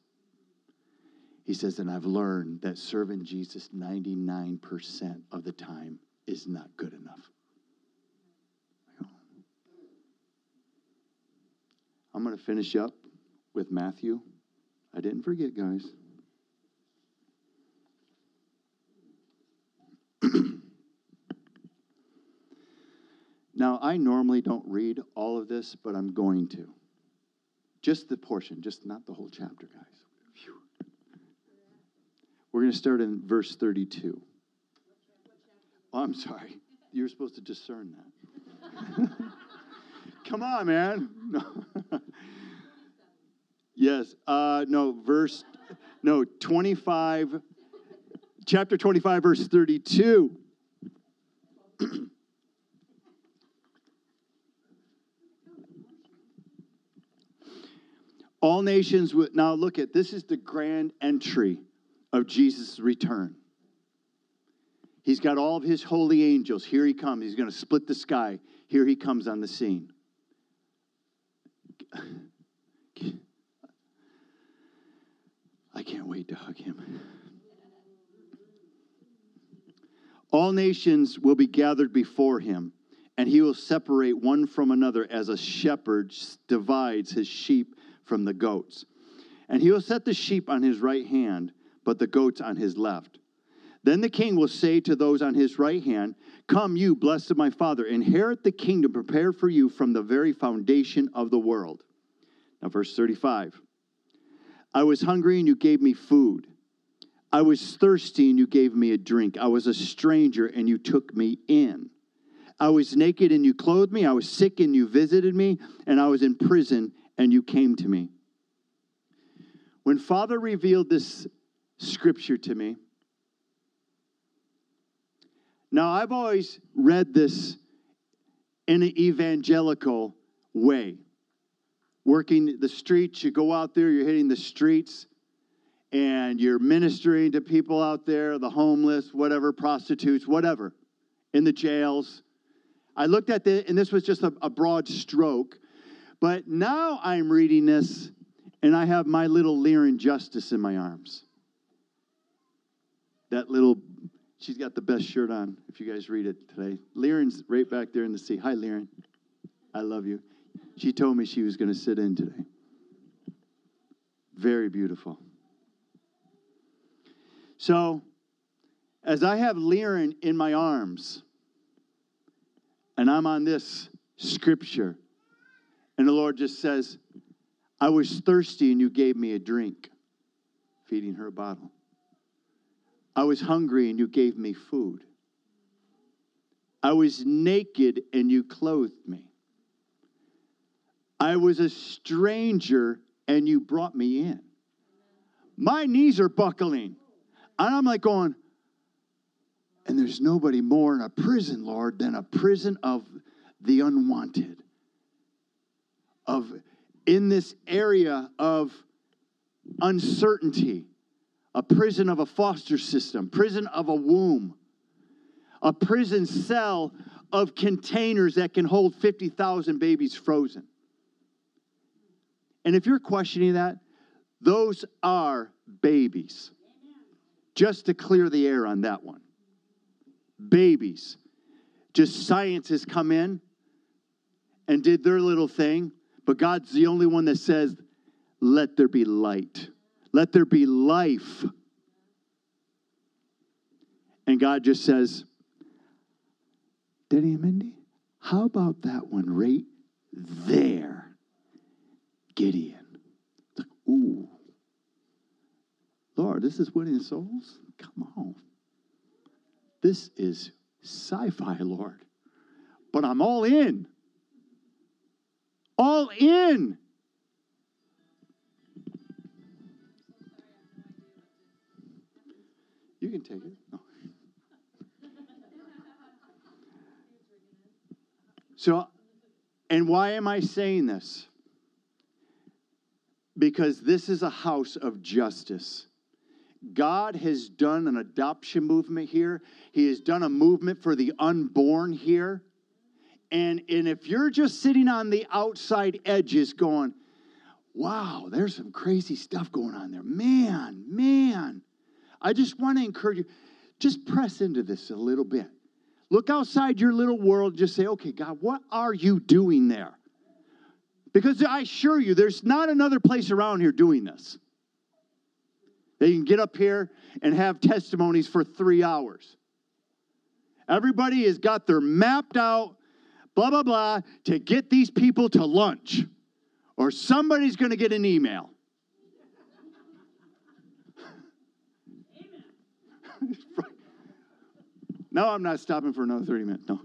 He says, and I've learned that serving Jesus 99% of the time is not good enough. I'm going to finish up with Matthew. I didn't forget, guys. (clears throat) Now, I normally don't read all of this, but I'm going to. Just the portion, just not the whole chapter, guys. We're going to start in verse 32. Oh, I'm sorry. You're supposed to discern that. (laughs) Come on, man. No. (laughs) yes. Uh, no, verse, no, 25, chapter 25, verse 32. (clears throat) All nations would now look at this is the grand entry of Jesus' return. He's got all of his holy angels. Here he comes. He's going to split the sky. Here he comes on the scene. I can't wait to hug him. All nations will be gathered before him, and he will separate one from another as a shepherd divides his sheep from the goats. And he will set the sheep on his right hand, but the goats on his left. Then the king will say to those on his right hand, Come, you blessed of my father, inherit the kingdom prepared for you from the very foundation of the world. Now, verse 35 I was hungry, and you gave me food. I was thirsty, and you gave me a drink. I was a stranger, and you took me in. I was naked, and you clothed me. I was sick, and you visited me. And I was in prison, and you came to me. When Father revealed this scripture to me, now I've always read this in an evangelical way. Working the streets, you go out there, you're hitting the streets, and you're ministering to people out there, the homeless, whatever, prostitutes, whatever, in the jails. I looked at this, and this was just a, a broad stroke but now I'm reading this and I have my little Lyran Justice in my arms. That little, she's got the best shirt on if you guys read it today. Lyran's right back there in the seat. Hi, Lyran. I love you. She told me she was going to sit in today. Very beautiful. So, as I have Lyran in my arms, and I'm on this scripture, and the Lord just says, I was thirsty and you gave me a drink, feeding her a bottle. I was hungry and you gave me food. I was naked and you clothed me. I was a stranger and you brought me in. My knees are buckling. And I'm like going, and there's nobody more in a prison, Lord, than a prison of the unwanted of in this area of uncertainty, a prison of a foster system, prison of a womb, a prison cell of containers that can hold 50,000 babies frozen. And if you're questioning that, those are babies. Just to clear the air on that one. Babies. Just science has come in and did their little thing but God's the only one that says, let there be light, let there be life. And God just says, Denny and Mindy, how about that one right there? Gideon. Like, ooh. Lord, this is winning souls? Come on. This is sci fi, Lord. But I'm all in all in. You can take it. No. So, and why am I saying this? Because this is a house of justice. God has done an adoption movement here. He has done a movement for the unborn here. And, and if you're just sitting on the outside edges going, wow, there's some crazy stuff going on there. Man, man. I just want to encourage you, just press into this a little bit. Look outside your little world, and just say, okay, God, what are you doing there? Because I assure you, there's not another place around here doing this. They can get up here and have testimonies for three hours. Everybody has got their mapped out blah, blah, blah, to get these people to lunch, or somebody's going to get an email. No, I'm not stopping for another 30 minutes. No.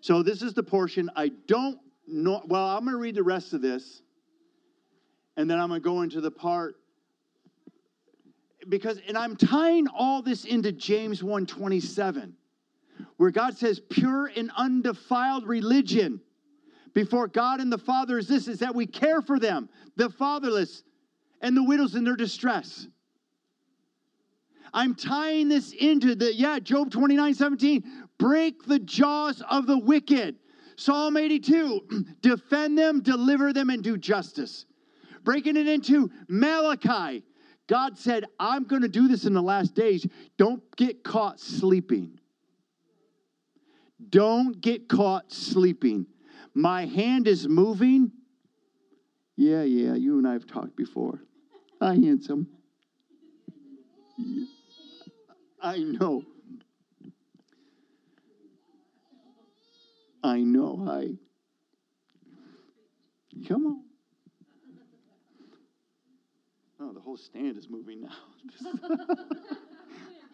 So, this is the portion I don't know. Well, I'm going to read the rest of this, and then I'm going to go into the part because and I'm tying all this into James 1:27 where God says pure and undefiled religion before God and the Father is this is that we care for them, the fatherless and the widows in their distress. I'm tying this into the, yeah, Job 29 17. Break the jaws of the wicked. Psalm 82, (clears throat) defend them, deliver them, and do justice. Breaking it into Malachi, God said, I'm going to do this in the last days. Don't get caught sleeping. Don't get caught sleeping. My hand is moving. Yeah, yeah, you and I have talked before. Hi, handsome. I know. I know. I. Come on. Oh, the whole stand is moving now. (laughs)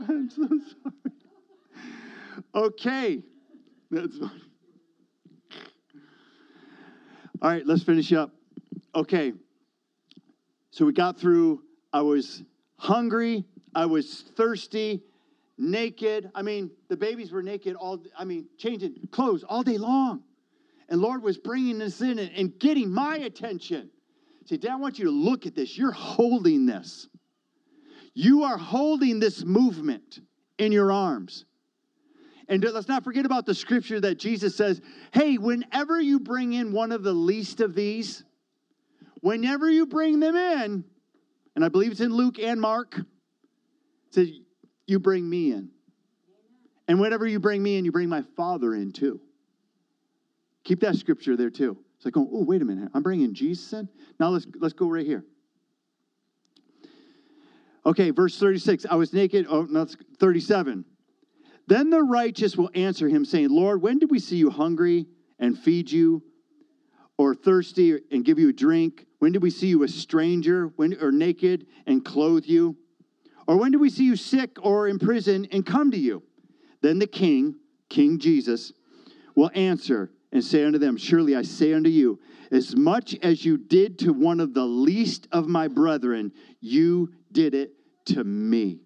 I'm so sorry. Okay. That's funny. All right, let's finish up. Okay. So we got through, I was hungry, I was thirsty, naked. I mean, the babies were naked all, I mean, changing clothes all day long. And Lord was bringing this in and, and getting my attention. Say, Dad, I want you to look at this. You're holding this. You are holding this movement in your arms. And let's not forget about the scripture that Jesus says, hey, whenever you bring in one of the least of these, whenever you bring them in, and I believe it's in Luke and Mark, says, you bring me in. And whenever you bring me in, you bring my Father in too. Keep that scripture there too. It's like, oh, oh, wait a minute. I'm bringing Jesus in? Now let's, let's go right here. Okay, verse 36. I was naked. Oh, no, 37. Then the righteous will answer him, saying, Lord, when did we see you hungry and feed you, or thirsty and give you a drink? When did we see you a stranger when, or naked and clothe you? Or when did we see you sick or in prison and come to you? Then the king, King Jesus, will answer and say unto them, Surely I say unto you, as much as you did to one of the least of my brethren, you did it to me.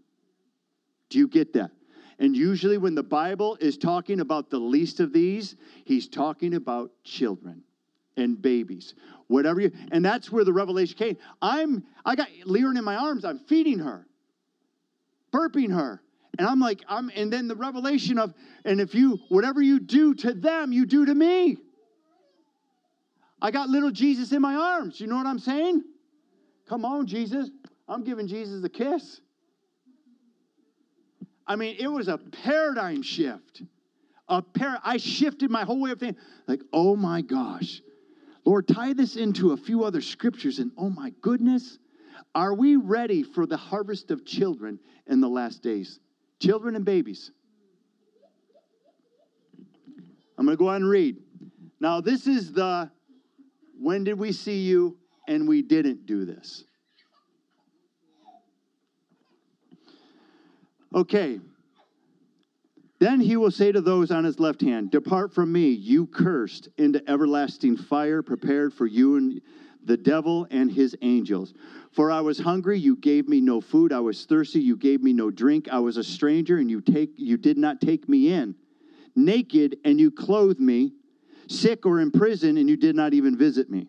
Do you get that? And usually, when the Bible is talking about the least of these, he's talking about children and babies, whatever you. And that's where the revelation came. I'm, I got Leon in my arms. I'm feeding her, burping her, and I'm like, I'm, and then the revelation of, and if you, whatever you do to them, you do to me. I got little Jesus in my arms. You know what I'm saying? Come on, Jesus. I'm giving Jesus a kiss. I mean, it was a paradigm shift. A par- I shifted my whole way of thinking. Like, oh my gosh. Lord, tie this into a few other scriptures, and oh my goodness, are we ready for the harvest of children in the last days? children and babies. I'm going to go on and read. Now, this is the when did we see you and we didn't do this? Okay. Then he will say to those on his left hand, Depart from me, you cursed, into everlasting fire prepared for you and the devil and his angels. For I was hungry, you gave me no food. I was thirsty, you gave me no drink. I was a stranger, and you take you did not take me in. Naked, and you clothed me. Sick or in prison, and you did not even visit me.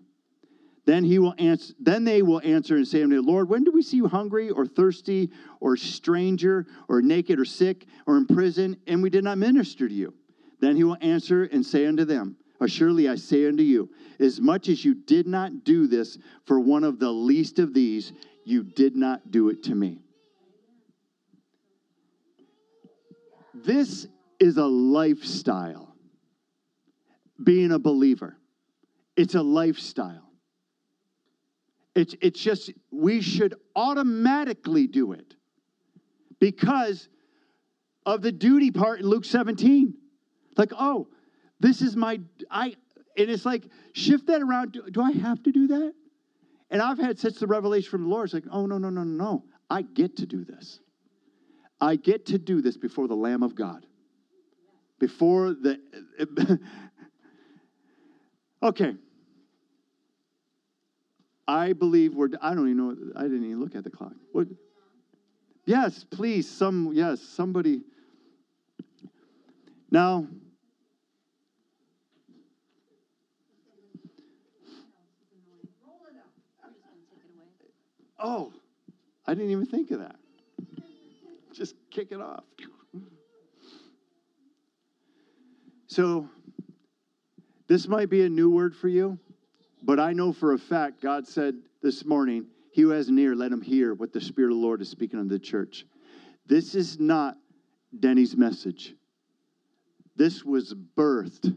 Then he will answer. Then they will answer and say unto the Lord, When did we see you hungry or thirsty or stranger or naked or sick or in prison, and we did not minister to you? Then he will answer and say unto them, Surely I say unto you, as much as you did not do this for one of the least of these, you did not do it to me. This is a lifestyle. Being a believer, it's a lifestyle. It's, it's just, we should automatically do it because of the duty part in Luke 17. Like, oh, This is my, I, and it's like, shift that around. Do, do I have to do that? And I've had such the revelation from the Lord. It's like, oh, no, no, no, no, no. I get to do this. I get to do this before the Lamb of God. Before the. (laughs) okay. I believe we're. I don't even know. I didn't even look at the clock. What? Yes, please. Some. Yes, somebody. Now. Oh, I didn't even think of that. Just kick it off. So, this might be a new word for you, but I know for a fact God said this morning, He who has an ear, let him hear what the Spirit of the Lord is speaking unto the church. This is not Denny's message. This was birthed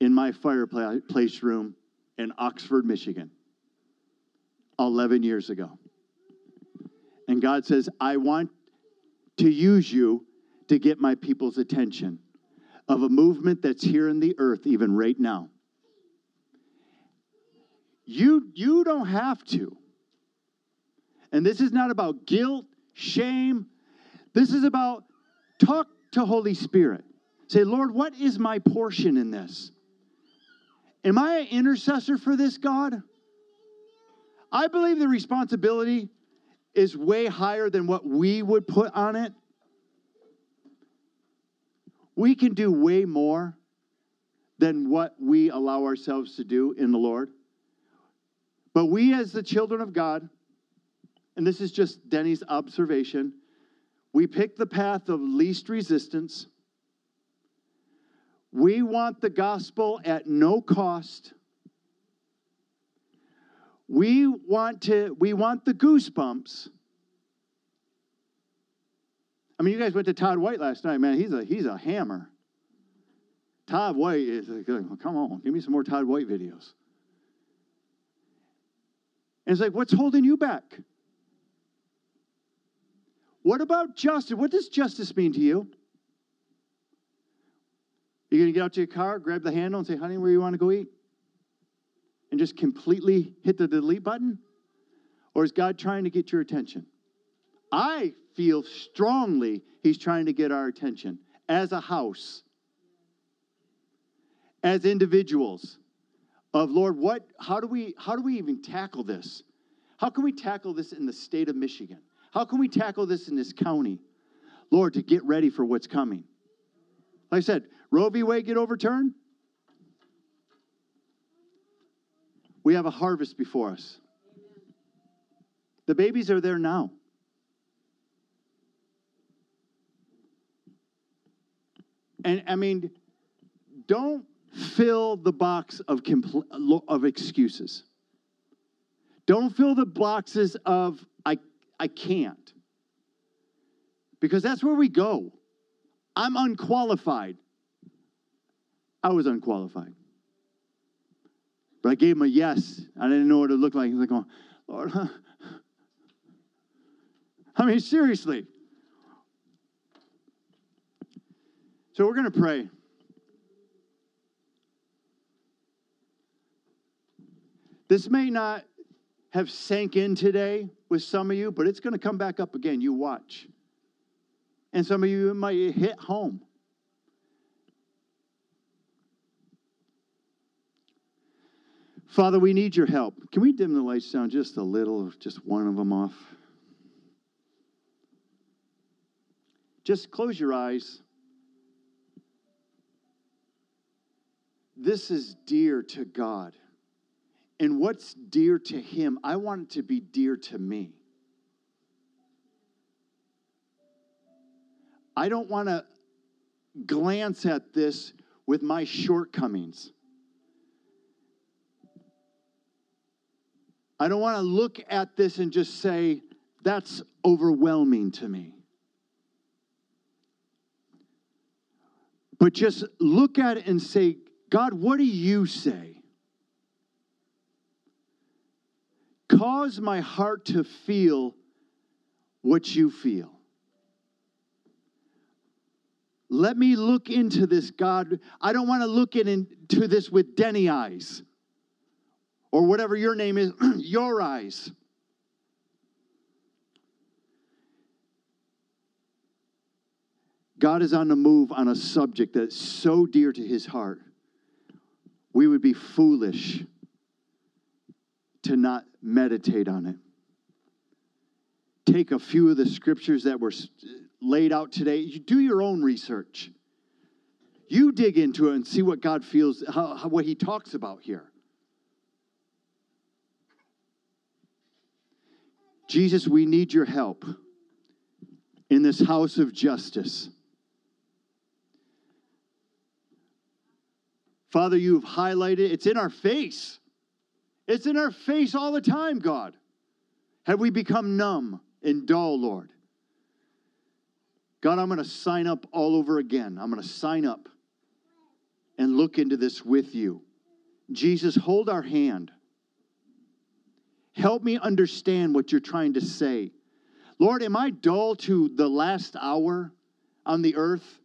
in my fireplace room in Oxford, Michigan, 11 years ago. And God says, I want to use you to get my people's attention of a movement that's here in the earth, even right now. You, you don't have to. And this is not about guilt, shame. This is about talk to Holy Spirit. Say, Lord, what is my portion in this? Am I an intercessor for this, God? I believe the responsibility is way higher than what we would put on it. We can do way more than what we allow ourselves to do in the Lord. But we, as the children of God, and this is just Denny's observation, we pick the path of least resistance. We want the gospel at no cost. We want to we want the goosebumps. I mean, you guys went to Todd White last night, man. He's a he's a hammer. Todd White is like, come on, give me some more Todd White videos. And it's like, what's holding you back? What about justice? What does justice mean to you? You're going to get out to your car, grab the handle, and say, honey, where you want to go eat? And just completely hit the delete button? Or is God trying to get your attention? I feel strongly He's trying to get our attention as a house, as individuals of Lord, what how do we how do we even tackle this? How can we tackle this in the state of Michigan? How can we tackle this in this county? Lord, to get ready for what's coming. Like I said, Roe v. Wade get overturned. We have a harvest before us. The babies are there now. And I mean, don't fill the box of, compl- of excuses. Don't fill the boxes of, I, I can't. Because that's where we go. I'm unqualified. I was unqualified. But I gave him a yes. I didn't know what it looked like. He's like, going, Lord, huh? (laughs) I mean, seriously. So we're going to pray. This may not have sank in today with some of you, but it's going to come back up again. You watch. And some of you might hit home. Father, we need your help. Can we dim the lights down just a little, just one of them off? Just close your eyes. This is dear to God. And what's dear to Him, I want it to be dear to me. I don't want to glance at this with my shortcomings. I don't want to look at this and just say, that's overwhelming to me. But just look at it and say, God, what do you say? Cause my heart to feel what you feel. let me look into this, God. I don't want to look into this with Denny eyes or whatever your name is, (clears throat) your eyes. God is on the move on a subject that's so dear to his heart. We would be foolish to not meditate on it. Take a few of the scriptures that were laid out today. You do your own research. You dig into it and see what God feels, how, what He talks about here. Jesus, we need your help in this house of justice. Father, you've highlighted, it's in our face. It's in our face all the time, God. Have we become numb and dull, Lord? God, I'm going to sign up all over again. I'm going to sign up and look into this with you. Jesus, hold our hand. Help me understand what you're trying to say. Lord, am I dull to the last hour on the earth?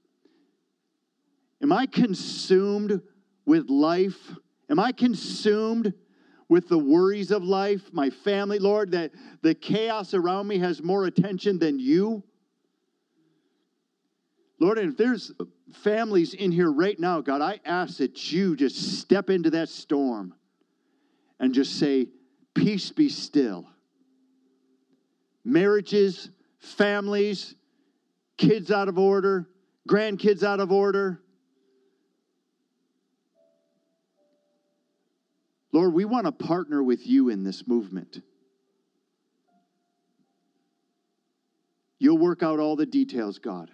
Am I consumed with life? Am I consumed with the worries of life, my family, Lord, that the chaos around me has more attention than you? Lord, and if there's families in here right now, God, I ask that you just step into that storm and just say, Peace be still. Marriages, families, kids out of order, grandkids out of order. Lord, we want to partner with you in this movement. You'll work out all the details, God.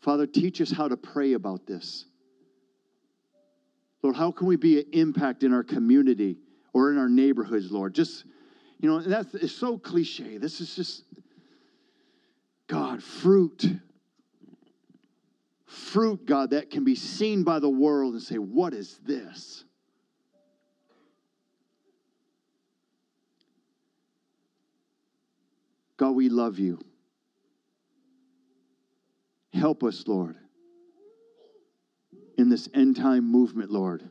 Father, teach us how to pray about this. Lord, how can we be an impact in our community or in our neighborhoods, Lord? Just, you know, that's it's so cliche. This is just God, fruit. Fruit, God, that can be seen by the world and say, What is this? God, we love you. Help us, Lord, in this end time movement, Lord.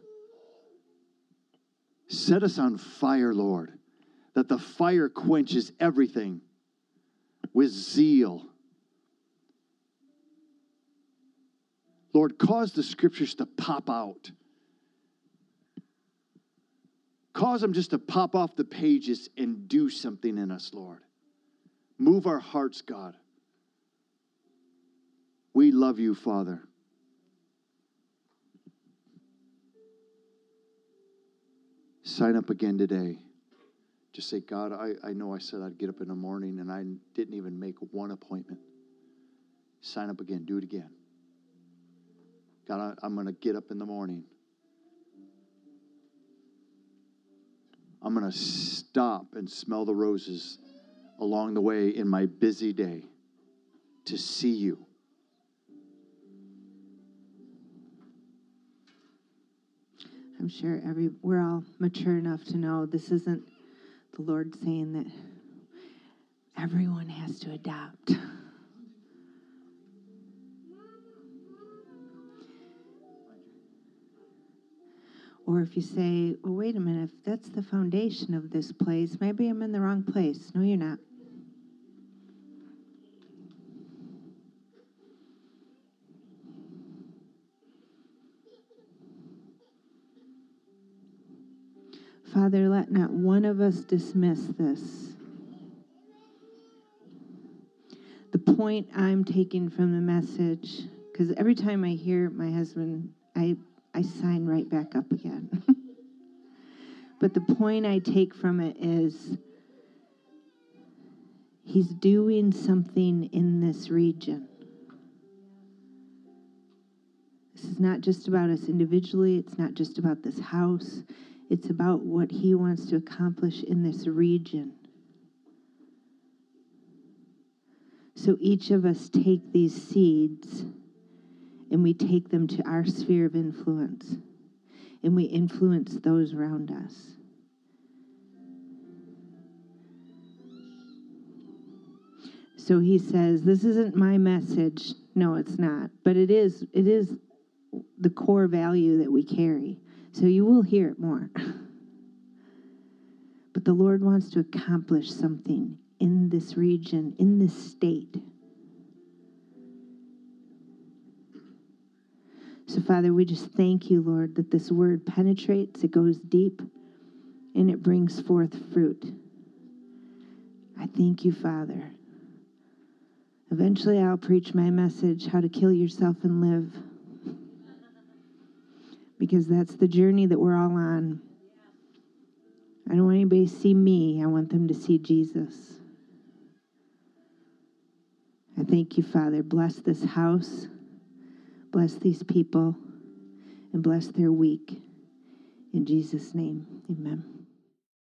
Set us on fire, Lord, that the fire quenches everything with zeal. Lord, cause the scriptures to pop out. Cause them just to pop off the pages and do something in us, Lord. Move our hearts, God. We love you, Father. Sign up again today. Just say, God, I, I know I said I'd get up in the morning and I didn't even make one appointment. Sign up again. Do it again. God, I, I'm going to get up in the morning. I'm going to stop and smell the roses along the way in my busy day to see you. I'm sure every we're all mature enough to know this isn't the Lord saying that everyone has to adopt. Or if you say, well, wait a minute, if that's the foundation of this place, maybe I'm in the wrong place. No, you're not. Father, let not one of us dismiss this. The point I'm taking from the message, because every time I hear my husband, I, I sign right back up again. (laughs) but the point I take from it is he's doing something in this region. This is not just about us individually, it's not just about this house, it's about what He wants to accomplish in this region. So each of us take these seeds and we take them to our sphere of influence and we influence those around us. So he says, This isn't my message. No, it's not. But it is, it is the core value that we carry. So you will hear it more. but the Lord wants to accomplish something in this region, in this state. So, Father, we just thank you, Lord, that this word penetrates, it goes deep, and it brings forth fruit. I thank you, Father. Eventually, I'll preach my message how to kill yourself and live. Because that's the journey that we're all on. I don't want anybody to see me, I want them to see Jesus. I thank you, Father. Bless this house, bless these people, and bless their week. In Jesus' name, amen.